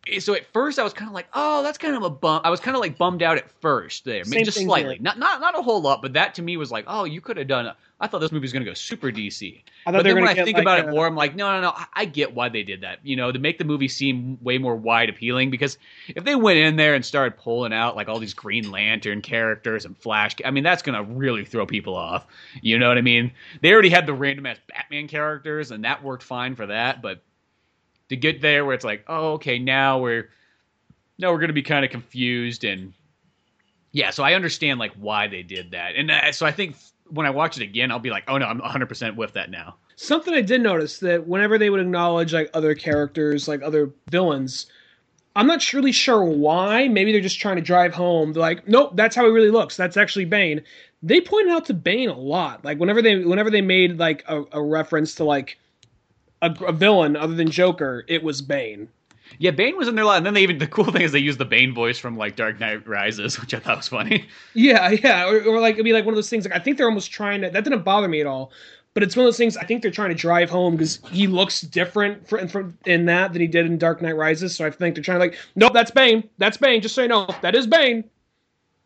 Eh, so at first I was kind of like, oh, that's kind of a bum. I was kind of like bummed out at first there, Same just slightly, here. not not not a whole lot, but that to me was like, oh, you could have done. I thought this movie was going to go super DC. but then when I think about it more, I'm like, no, no, no. I, I, get why they did that. You know, to make the movie seem way more wide appealing. Because if they went in there and started pulling out like all these Green Lantern characters and Flash, I mean, that's going to really throw people off. You know what I mean? They already had the random ass Batman characters, and that worked fine for that. But to get there, where it's like, oh, okay, now we're now we're going to be kind of confused and yeah, so I understand like why they did that, and uh, so I think when I watch it again, I'll be like, oh no, I'm 100 percent with that now. Something I did notice that whenever they would acknowledge like other characters, like other villains, I'm not really sure why. Maybe they're just trying to drive home. They're like, nope, that's how he really looks. That's actually Bane. They pointed out to Bane a lot. Like whenever they whenever they made like a, a reference to like a, a villain other than Joker, it was Bane. Yeah, Bane was in there a lot, and then they even the cool thing is they used the Bane voice from like Dark Knight Rises, [laughs] which I thought was funny. Yeah, yeah, or, or like it'd be like one of those things. Like I think they're almost trying to. That didn't bother me at all, but it's one of those things. I think they're trying to drive home because he looks different for, for, in that than he did in Dark Knight Rises. So I think they're trying to like, nope, that's Bane. That's Bane. Just so you know, that is Bane.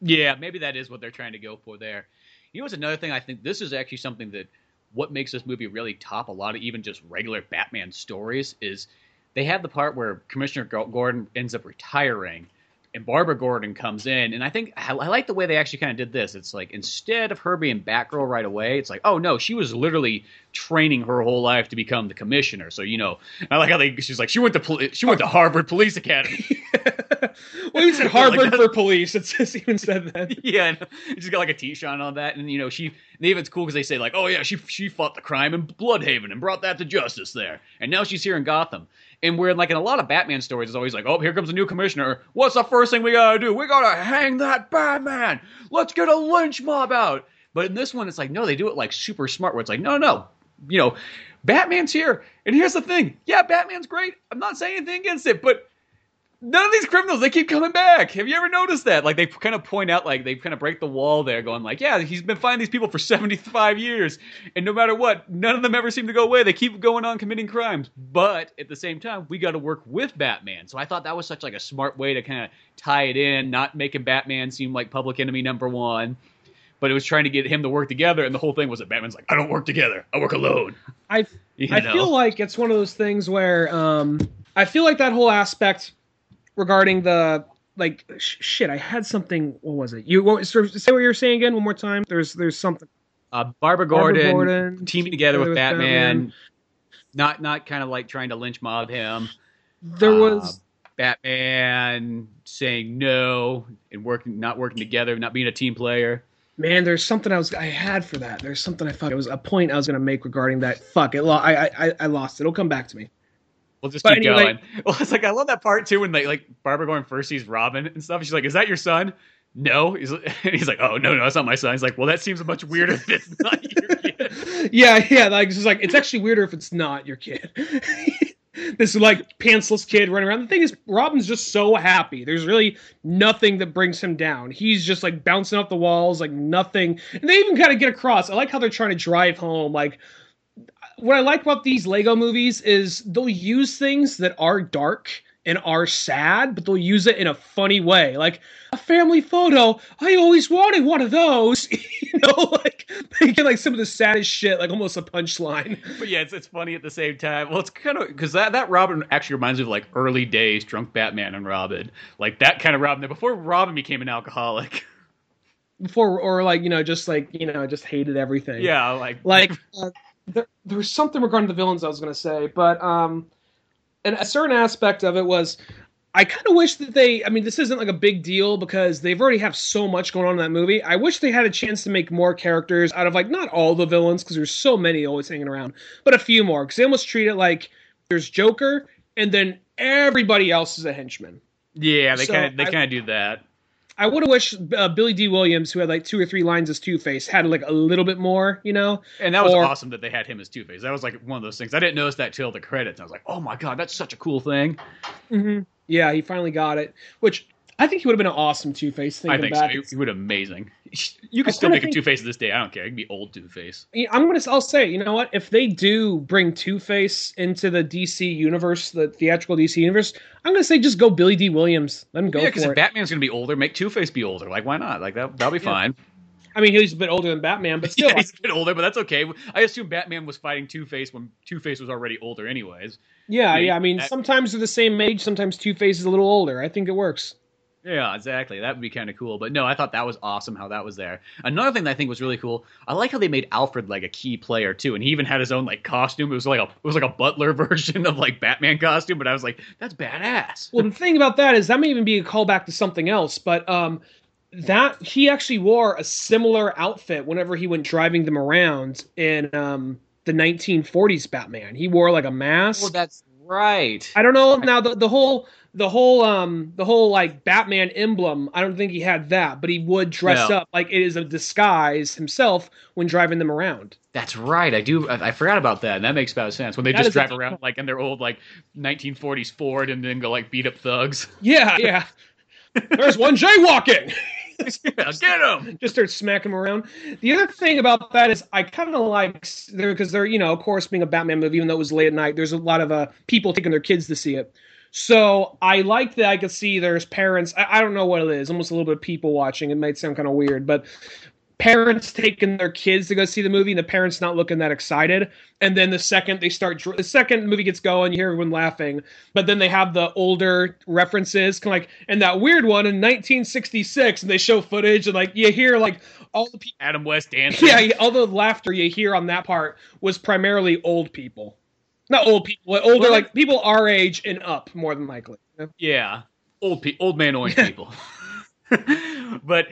Yeah, maybe that is what they're trying to go for there. You know, what's another thing? I think this is actually something that what makes this movie really top a lot of even just regular Batman stories is they have the part where Commissioner Gordon ends up retiring and Barbara Gordon comes in, and I think I, like the way they actually kind of did this. It's like instead of her being Batgirl right away, it's like, oh no, she was literally training her whole life to become the commissioner. So you know, I like how they she's like she went to poli- she went to Harvard Police Academy. [laughs] well, you said Harvard [laughs] like for police. It says even said that. [laughs] yeah, and she's got like a T-shirt on that, and you know she. Even it's cool because they say like, oh yeah, she she fought the crime in Blüdhaven and brought that to justice there, and now she's here in Gotham. And where in like in a lot of Batman stories, it's always like, oh, here comes a new commissioner. What's the first thing we gotta do? We gotta hang that Batman. Let's get a lynch mob out. But in this one, it's like, no, they do it like super smart. Where it's like, no, no, you know, Batman's here, and here's the thing. Yeah, Batman's great. I'm not saying anything against it, but none of these criminals they keep coming back. Have you ever noticed that? Like they kind of point out like they kind of break the wall there going like yeah he's been finding these people for [laughs] 75 years. And no matter what none of them ever seem to go away. They keep going on committing crimes. But at the same time we got to work with batman. So i thought that was such like a smart way to kind of tie it in not making batman seem like public enemy number one. But it was trying to get him to work together and the whole thing was that batman's like i don't work together. I work alone. I [laughs] you know? i feel like it's one of those things where um i feel like that whole aspect regarding the like sh- shit. I had something. What was it? You what, say what you're saying again one more time. There's there's something. Uh, Barbara Gordon, Barbara Gordon teaming together with, with Batman, Batman, not not kind of like trying to lynch mob him. There was uh, Batman saying no and working not working together, not being a team player. Man, there's something I was I had for that. There's something I thought it was a point I was going to make regarding that. Fuck it, I I I lost it. It'll come back to me. We'll just but keep anyway, going. [laughs] Well, it's like I love that part too when they like Barbara going first sees Robin and stuff. She's like, "Is that your son?" no. He's, [laughs] he's like, oh no, no, that's not my son. He's like, well, that seems a much weirder if it's not your kid. [laughs] yeah, yeah, like it's like it's actually weirder if it's not your kid. this like pantsless kid running around. The thing is, Robin's just so happy. There's really nothing that brings him down. He's just like bouncing off the walls, like nothing. And they even kind of get across. I like how they're trying to drive home. Like what I like about these Lego movies is they'll use things that are dark and are sad, but they'll use it in a funny way. Like a family photo. I always wanted one of those. [laughs] you know, like they get like some of the saddest shit, like almost a punchline. But yeah, it's, it's funny at the same time. Well, it's kind of because that, that Robin actually reminds me of like early days drunk Batman and Robin, like that kind of Robin. There before Robin became an alcoholic. [laughs] Before, or like you know, just like you know, just hated everything. Yeah, like like [laughs] uh, there, there was something regarding the villains I was going to say, but um and a certain aspect of it was I kind of wish that they. I mean, this isn't like a big deal because they've already have so much going on in that movie. I wish they had a chance to make more characters out of like not all the villains because there's so many always hanging around, but a few more because they almost treat it like there's Joker and then everybody else is a henchman. Yeah, they so kind of they kind of do that. I would have wished uh, Billy Dee Williams, who had like two or three lines as Two Face, had like a little bit more, you know. And that was or, awesome that they had him as Two Face. That was like one of those things. I didn't notice that till the credits. I was like, oh my god, that's such a cool thing. Mm-hmm. Yeah, he finally got it. Which I think he would have been an awesome Two Face. Thing. I think back. so. He would have amazing. [laughs] You could still make think, a Two Face this day. I don't care. He can be old Two Face. I'm gonna. I'll say. You know what? If they do bring Two Face into the DC universe, the theatrical DC universe, I'm gonna say just go Billy Dee Williams. Let him go. Yeah, because if Batman's gonna be older, make Two Face be older. Like, why not? Like that. That'll be yeah. fine. I mean, he's a bit older than Batman, but [laughs] still, yeah, he's a bit older, but that's okay. I assume Batman was fighting Two Face when Two Face was already older, anyways. Yeah, I mean, yeah. I mean, that, sometimes they're the same age, sometimes Two Face is a little older. I think it works. Yeah, exactly. That would be kind of cool. But no, I thought that was awesome how that was there. Another thing that I think was really cool, I like how they made Alfred like a key player too, and he even had his own like costume. It was like a it was like a butler [laughs] version of like Batman costume, but I was like, that's badass. Well, the thing about that is that may even be a callback to something else, but um that he actually wore a similar outfit whenever he went driving them around in um the 1940s Batman. He wore like a mask. Well, that's right. I don't know now the the whole the whole um the whole like Batman emblem, I don't think he had that, but he would dress no. up like it is a disguise himself when driving them around. That's right. I do. I, I forgot about that. And that makes about sense when they that just drive around like in their old like 1940s Ford and then go like beat up thugs. Yeah, [laughs] yeah. There's one jaywalking. [laughs] yeah, get him! [laughs] Just start smacking him around. The other thing about that is I kind of like there because they're you know of course being a Batman movie, even though it was late at night. There's a lot of uh, people taking their kids to see it. So I like that I could see there's parents. I, I, don't know what it is. Almost a little bit of people watching. It might sound kind of weird, but parents taking their kids to go see the movie and the parents not looking that excited and then the second they start the second movie gets going you hear everyone laughing but then they have the older references kind of like and that weird one in 1966 and they show footage and like you hear like all the people adam west dancing yeah all the laughter you hear on that part was primarily old people not old people, older well, like people our age and up, more than likely. Yeah, old pe- old man orange people. [laughs] but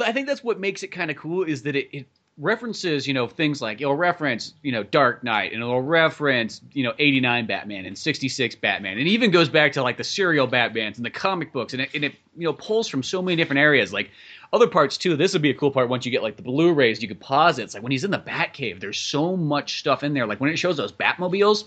I think that's what makes it kind of cool is that it, it references, you know, things like it'll reference, you know, Dark Knight and it'll reference, you know, 89 Batman and 66 Batman. And even goes back to like the serial Batmans and the comic books and it, and it you know, pulls from so many different areas. Like other parts too. This would be a cool part once you get like the Blu-rays. You could pause it. It's like when he's in the Batcave. There's so much stuff in there. Like when it shows those Batmobiles,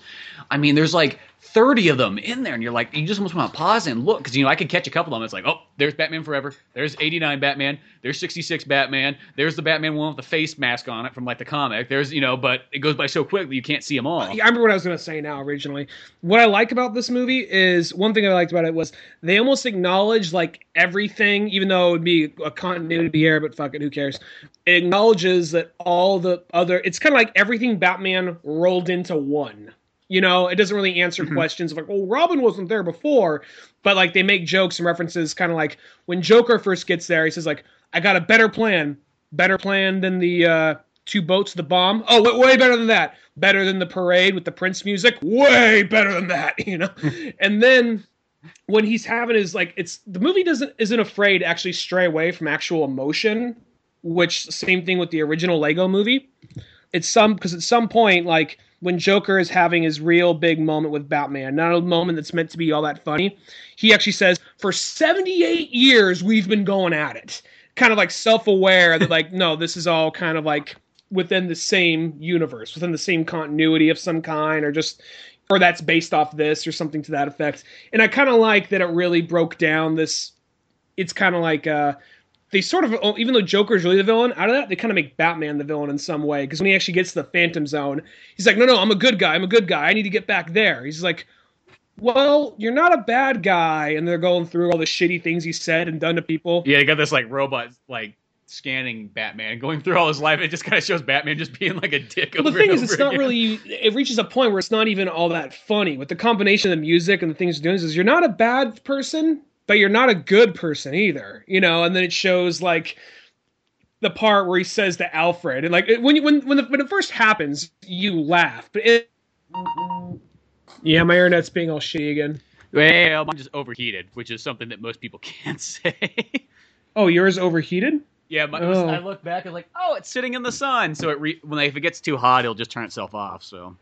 I mean, there's like 30 of them in there, and you're like, you just almost want to pause and look because you know I could catch a couple of them. It's like, oh, there's Batman Forever. There's 89 Batman. There's 66 Batman. There's the Batman one with the face mask on it from like the comic. There's you know, but it goes by so quickly you can't see them all. I remember what I was going to say now originally. What I like about this movie is one thing I liked about it was they almost acknowledge like everything, even though it would be a continuity error, but fuck it, who cares? It acknowledges that all the other. It's kind of like everything Batman rolled into one you know, it doesn't really answer mm-hmm. questions of like, well, Robin wasn't there before, but like they make jokes and references, kind of like when Joker first gets there, he says like, I got a better plan, better plan than the uh, two boats, the bomb. Oh, way, way better than that. Better than the parade with the Prince music. Way better than that. [laughs] You know, and then when he's having his like, it's the movie doesn't isn't afraid to actually stray away from actual emotion, which same thing with the original Lego movie it's some because at some point like when Joker is having his real big moment with Batman, not a moment that's meant to be all that funny, he actually says, "For 78 years we've been going at it." Kind of like self-aware that like [laughs] no, this is all kind of like within the same universe, within the same continuity of some kind, or just or that's based off this or something to that effect. And I kind of like that it really broke down this. It's kind of like uh, they sort of, oh, even though Joker's really the villain, out of that they kind of make Batman the villain in some way. Because when he actually gets to the Phantom Zone, he's like, "No, no, I'm a good guy. I'm a good guy. I need to get back there." He's like, "Well, you're not a bad guy," and they're going through all the shitty things he said and done to people. Yeah, you got this like robot like scanning Batman, [laughs] going through all his life. It just kind of shows Batman just being like a dick. Well, the thing is, it's again. not really. It reaches a point where it's not even all that funny. With the combination of the music and the things you're doing, is you're not a bad person, but you're not a good person either. You know, and then it shows like the part where he says to Alfred, and like when you, when when the, when it first happens, you laugh, but it. Yeah, my internet's being all shitty again. Well, I'm just overheated, which is something that most people [laughs] can't say. oh, yours overheated? Yeah, my, oh. I look back and like, oh, it's sitting in the sun. So it re- when if it gets too hot, it'll just turn itself off. So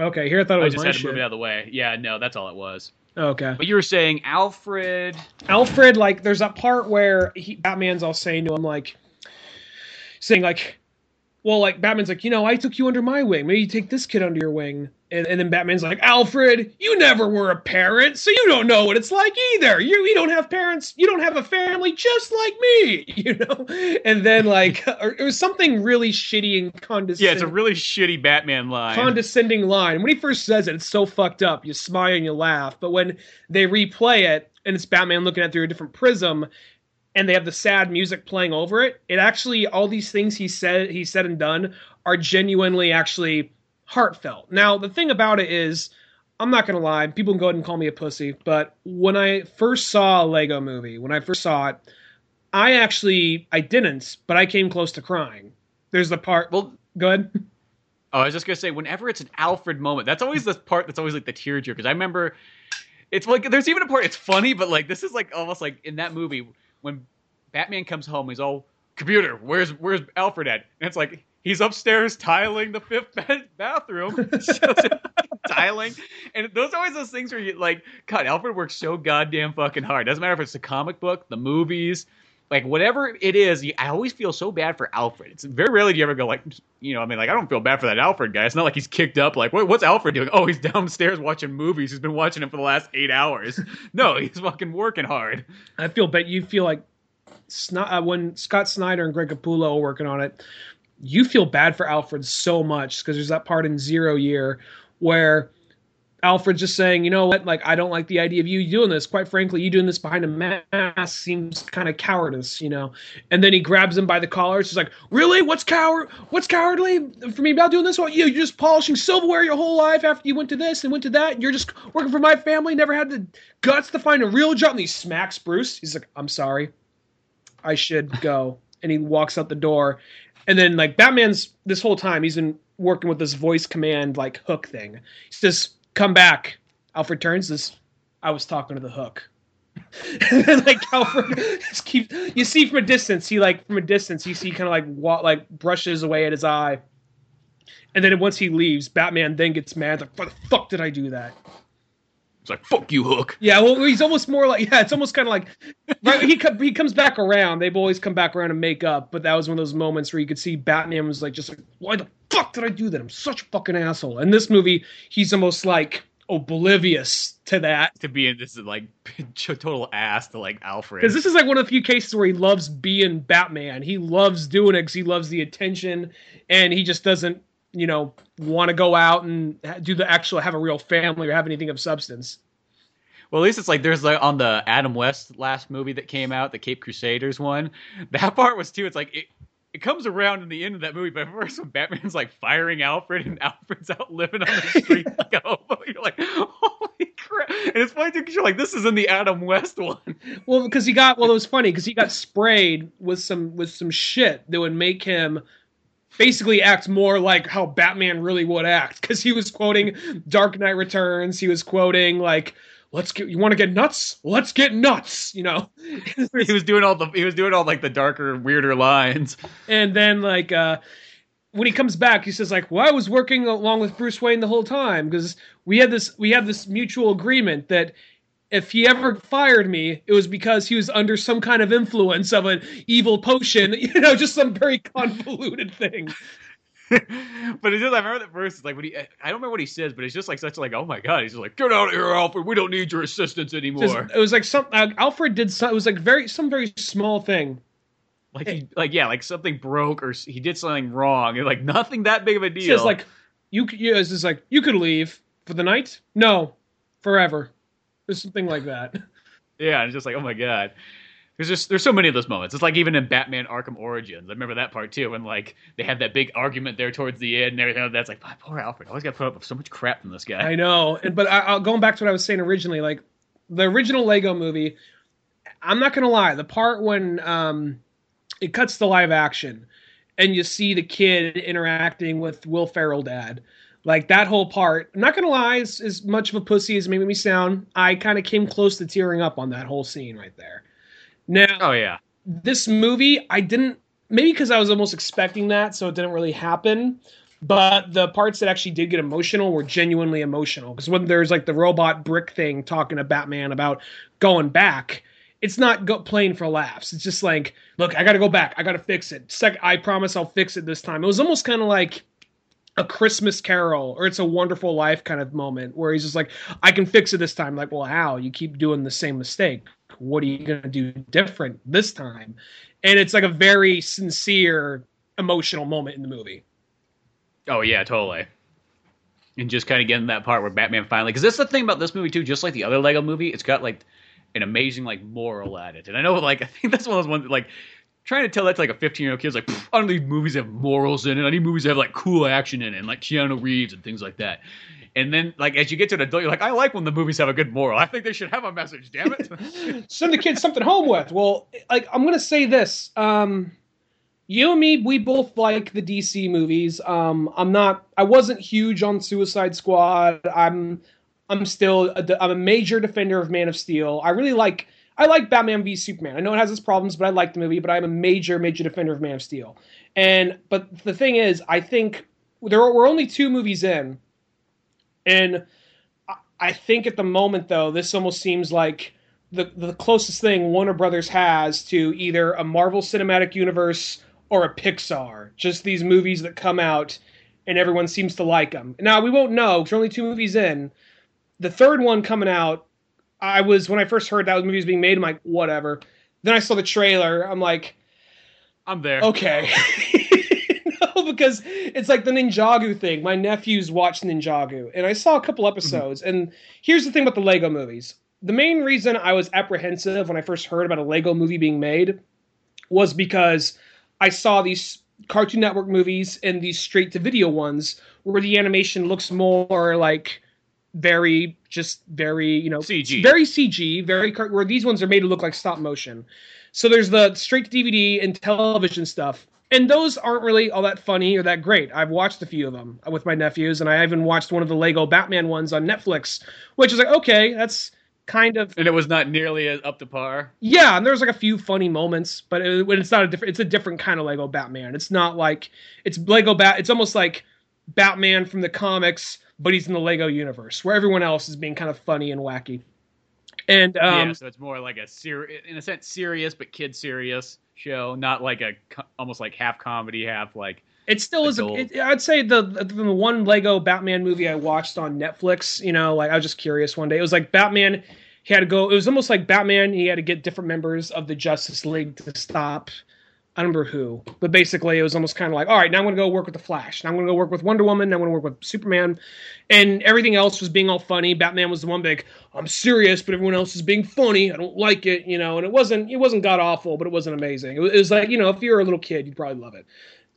okay, here I thought it was I just had shit. to move it out of the way. Yeah, no, that's all it was. Okay, but you were saying Alfred. Alfred, like, there's a part where he, Batman's all saying to him like, saying like, well, like Batman's like, you know, I took you under my wing. Maybe you take this kid under your wing. And, and then Batman's like, Alfred, you never were a parent, so you don't know what it's like either. You you don't have parents, you don't have a family just like me, [laughs] you know. And then like [laughs] it was something really shitty and condescending. Yeah, it's a really shitty Batman line. Condescending line. When he first says it, it's so fucked up. You smile and you laugh. But when they replay it and it's Batman looking at it through a different prism, and they have the sad music playing over it, it actually all these things he said he said and done are genuinely actually heartfelt. Now, the thing about it is, I'm not gonna lie, people can go ahead and call me a pussy, but when I first saw a Lego movie, when I first saw it, I actually I didn't, but I came close to crying. There's the part well go ahead. [laughs] Oh, I was just gonna say, whenever it's an Alfred moment, that's always the part that's always like the tearjerker. Because I remember, it's like there's even a part it's funny, but like this is like almost like in that movie when Batman comes home, he's all computer, where's where's Alfred at? And it's like he's upstairs tiling the fifth bathroom, [laughs] tiling, and those are always those things where you like, God, Alfred works so goddamn fucking hard. Doesn't matter if it's the comic book, the movies, like whatever it is. I always feel so bad for Alfred. It's very rarely do you ever go like, you know, I mean, like I don't feel bad for that Alfred guy. It's not like he's kicked up. Like, what, what's Alfred doing? Oh, he's downstairs watching movies. He's been watching them for the last eight hours. [laughs] no, he's fucking working hard. I feel bad. You feel like. Uh, when Scott Snyder and Greg Capullo are working on it, you feel bad for Alfred so much because there's that part in Zero Year where Alfred's just saying, you know what, like I don't like the idea of you doing this. Quite frankly, you doing this behind a mask seems kind of cowardice, you know. And then he grabs him by the collar. It's like, really? What's coward? What's cowardly for me about doing this? What you you're just polishing silverware your whole life after you went to this and went to that. You're just working for my family. Never had the guts to find a real job. And he smacks Bruce. He's like, I'm sorry, I should go. And he walks out the door and then like Batman's this whole time he's been working with this voice command like hook thing. He says, "Come back." Alfred turns this. I was talking to the hook. [laughs] and then like Alfred [laughs] just keeps. You see from a distance, he like from a distance, you see kind of like what like brushes away at his eye. And then once he leaves, Batman then gets mad. Like, why the fuck did I do that? It's like fuck you, Hook. Yeah, well, he's almost more like yeah. It's almost kind of like right. He he comes back around. They've always come back around and make up. But that was one of those moments where you could see Batman was like just like why the fuck did I do that? I'm such a fucking asshole. And this movie, he's almost like oblivious to that. To be in this like [laughs] total ass to like Alfred. Because this is like one of the few cases where he loves being Batman. He loves doing it because he loves the attention, and he just doesn't you know, want to go out and do the actual have a real family or have anything of substance. Well, at least it's like there's like on the Adam West last movie that came out, the Cape Crusaders one. That part was too. It's like it, it comes around in the end of that movie, but first when Batman's like firing Alfred and [laughs] Alfred's out living on the [laughs] street like [laughs] oh, hobo, you're like, holy crap! And it's funny too because you're like, this is in the Adam West one. Well, because he got well, it was funny because he got sprayed with some with some shit that would make him basically act more like how Batman really would act because he was quoting Dark Knight Returns. He was quoting like, "Let's get you want to get nuts? Let's get nuts." You know, [laughs] he was doing all the he was doing all like the darker, weirder lines. And then like uh when he comes back, he says like, "Well, I was working along with Bruce Wayne the whole time because we had this we had this mutual agreement that if he ever fired me, it was because he was under some kind of influence of an evil potion, [laughs] you know, just some very convoluted thing." [laughs] but it's just I remember that verse. It's like when he I don't remember what he says, but it's just like such like oh my god, he's just like get out of here, Alfred. We don't need your assistance anymore. Just, it was like some uh, Alfred did some. It was like very some very small thing like he, like yeah, like something broke or he did something wrong. And Like nothing that big of a deal. It's like you, yeah, it's just like you could leave for the night. No, forever. There's something like that. [laughs] Yeah, it's just like oh my god. There's just there's so many of those moments. It's like even in Batman Arkham Origins. I remember that part too, when like they have that big argument there towards the end and everything. That's like, poor Alfred. I always got to put up with so much crap from this guy. I know, but I, going back to what I was saying originally, like the original Lego movie. I'm not gonna lie, the part when um, it cuts to live action and you see the kid interacting with Will Ferrell dad. Like that whole part, I'm not gonna lie, as, as much of a pussy as made me sound, I kind of came close to tearing up on that whole scene right there. Now, oh yeah, this movie, I didn't maybe because I was almost expecting that, so it didn't really happen. But the parts that actually did get emotional were genuinely emotional because when there's like the robot brick thing talking to Batman about going back, it's not go- playing for laughs. It's just like, look, I got to go back. I got to fix it. Sec- I promise I'll fix it this time. It was almost kind of like a Christmas Carol or It's a Wonderful Life kind of moment where he's just like, I can fix it this time. Like, well, how? You keep doing the same mistake. What are you going to do different this time? And it's like a very sincere, emotional moment in the movie. Oh, yeah, totally. And just kind of getting that part where Batman finally, because that's the thing about this movie too. Just like the other Lego movie, it's got like an amazing like moral at it. And I know like [laughs] I think that's one of those ones like trying to tell that to like a 15 year old kid is like I don't need movies that have morals in it. I need movies that have like cool action in it, and like Keanu Reeves and things like that. And then, like, as you get to an adult, you're like, I like when the movies have a good moral. I think they should have a message. Damn it! [laughs] Send the kids something home with. Well, like, I'm gonna say this. Um, you and me, we both like the DC movies. Um, I'm not. I wasn't huge on Suicide Squad. I'm. I'm still a, I'm a major defender of Man of Steel. I really like I like Batman v Superman. I know it has its problems, but I like the movie. But I'm a major major defender of Man of Steel. And but the thing is, I think there are, we're only two movies in, and I think at the moment though, this almost seems like the the closest thing Warner Brothers has to either a Marvel Cinematic Universe or a Pixar. Just these movies that come out and everyone seems to like them. Now we won't know because we're only two movies in the third one coming out, I was when I first heard that movie was being made, I'm like, whatever. Then I saw the trailer. I'm like, I'm there. Okay. [laughs] no, because it's like the Ninjago thing. My nephews watched Ninjago, and I saw a couple episodes. Mm-hmm. And here's the thing about the Lego movies. The main reason I was apprehensive when I first heard about a Lego movie being made was because I saw these Cartoon Network movies and these straight to video ones where the animation looks more like very just very you know CG, very CG, very where these ones are made to look like stop motion. So there's the straight to DVD and television stuff, and those aren't really all that funny or that great. I've watched a few of them with my nephews, and I even watched one of the Lego Batman ones on Netflix, which is like okay, that's kind of and it was not nearly as up to par. Yeah, and there's like a few funny moments, but it, it's not a different. It's a different kind of Lego Batman. It's not like it's Lego Bat. It's almost like Batman from the comics but he's in the Lego universe where everyone else is being kind of funny and wacky. And um, yeah, so it's more like a ser- in a sense serious but kid serious show, not like a almost like half comedy, half like. It still is. A, it, I'd say the the one Lego Batman movie I watched on Netflix. You know, like I was just curious one day. It was like Batman. He had to go. It was almost like Batman. He had to get different members of the Justice League to stop I don't remember who, but basically it was almost kind of like, all right, now I'm going to go work with the Flash. Now I'm going to go work with Wonder Woman. Now I'm going to work with Superman, and everything else was being all funny. Batman was the one big, I'm serious, but everyone else is being funny. I don't like it, you know. And it wasn't, it wasn't god awful, but it wasn't amazing. It was, it was like, you know, if you're a little kid, you'd probably love it.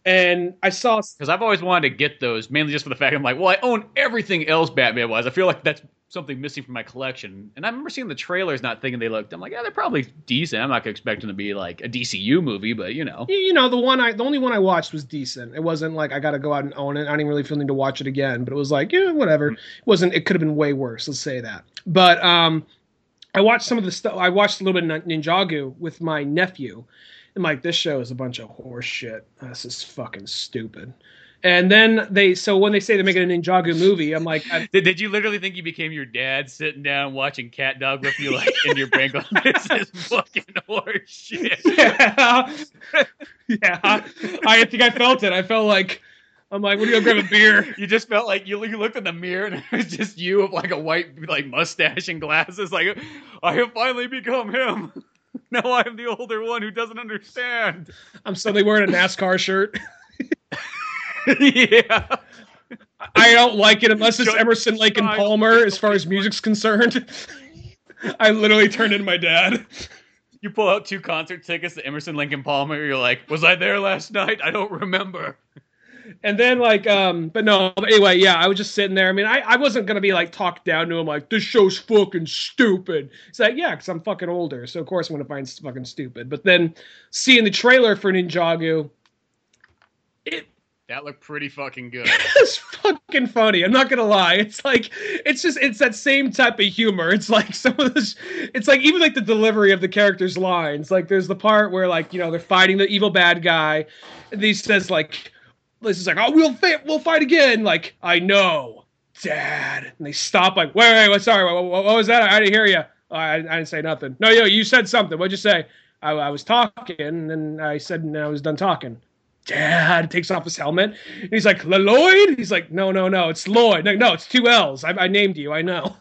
And I saw because I've always wanted to get those mainly just for the fact I'm like, well, I own everything else Batman wise. I feel like that's something missing from my collection. And I remember seeing the trailers, not thinking they looked. I'm like, yeah, they're probably decent. I'm not expecting to be like a DCU movie, but you know, you know, the one I, the only one I watched was decent. It wasn't like I got to go out and own it. I didn't really feel need to watch it again, but it was like, yeah, whatever. Mm-hmm. It wasn't. It could have been way worse. Let's say that. But um, I watched some of the stuff. I watched a little bit of Ninjago with my nephew. And like, this show is a bunch of horse shit. This is fucking stupid. And then they, so when they say they're making a Ninjago movie, I'm like, I, Did, did you literally think you became your dad sitting down watching Cat Dog with you like in your brain going, this is fucking horse shit? [laughs] yeah, yeah. I think I felt it. I felt like I'm like, what do you go grab a beer? You just felt like you, you looked in the mirror and [laughs] it was just you with like a white like mustache and glasses. Like I have finally become him. [laughs] Now I am the older one who doesn't understand. I'm suddenly wearing a NASCAR shirt. Yeah. I don't like it unless it's Emerson, Lake, and Palmer as far as music's concerned. I literally turned into my dad. You pull out two concert tickets to Emerson Lake and Palmer. You're like, was I there last night? I don't remember. And then like, um, but no. But anyway, yeah, I was just sitting there. I mean, I, I wasn't gonna be like talked down to him like this show's fucking stupid. It's like, yeah, because I'm fucking older, so of course I'm gonna find it fucking stupid. But then seeing the trailer for Ninjago, That looked pretty fucking good. [laughs] it's fucking funny. I'm not gonna lie. It's like it's just it's that same type of humor. It's like [laughs] some of this. It's like even like the delivery of the characters' lines. Like there's the part where like you know they're fighting the evil bad guy, and he says like this is like oh we'll fa- we'll fight again. Like I know, Dad. And they stop like wait wait wait sorry what, what, what was that? I didn't hear you. Oh, I, I didn't say nothing. No yo you said something. What'd you say? I, I was talking and then I said and I was done talking. Dad takes off his helmet. And he's like, Lloyd? He's like, no, no, no, it's Lloyd. No, no, it's two L's. I, I named you. I know.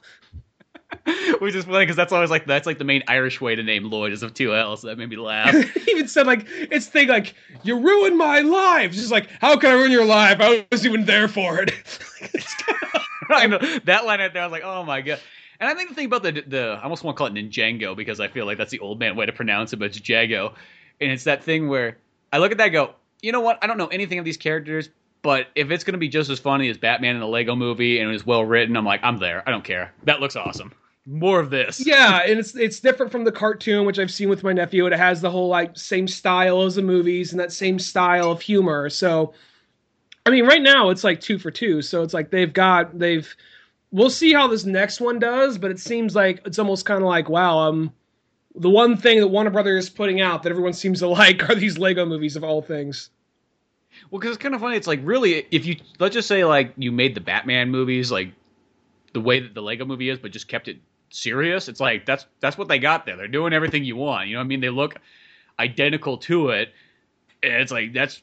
[laughs] Which is funny because that's always like that's like the main Irish way to name Lloyd is of two L's. So that made me laugh. [laughs] he even said like, it's thing like, you ruined my life. It's just like, how can I ruin your life? I wasn't even there for it. [laughs] I know that line right there. I was like, oh my god. And I think the thing about the the I almost want to call it Ninjango because I feel like that's the old man way to pronounce it, but it's Jago. And it's that thing where I look at that and go, you know what? I don't know anything of these characters, but if it's going to be just as funny as Batman in the Lego movie and it was well written, I'm like, I'm there. I don't care. That looks awesome. More of this. [laughs] yeah, and it's it's different from the cartoon, which I've seen with my nephew. It has the whole like same style as the movies and that same style of humor. So, I mean, right now it's like two for two. So it's like they've got they've. We'll see how this next one does, but it seems like it's almost kind of like wow, um, the one thing that Warner Brothers is putting out that everyone seems to [laughs] like are these Lego movies of all things. Well, because it's kind of funny. It's like really, if you let's just say like you made the Batman movies like the way that the Lego movie is, but just kept it serious. It's like that's that's what they got there. They're doing everything you want. You know what I mean? They look identical to it, and it's like that's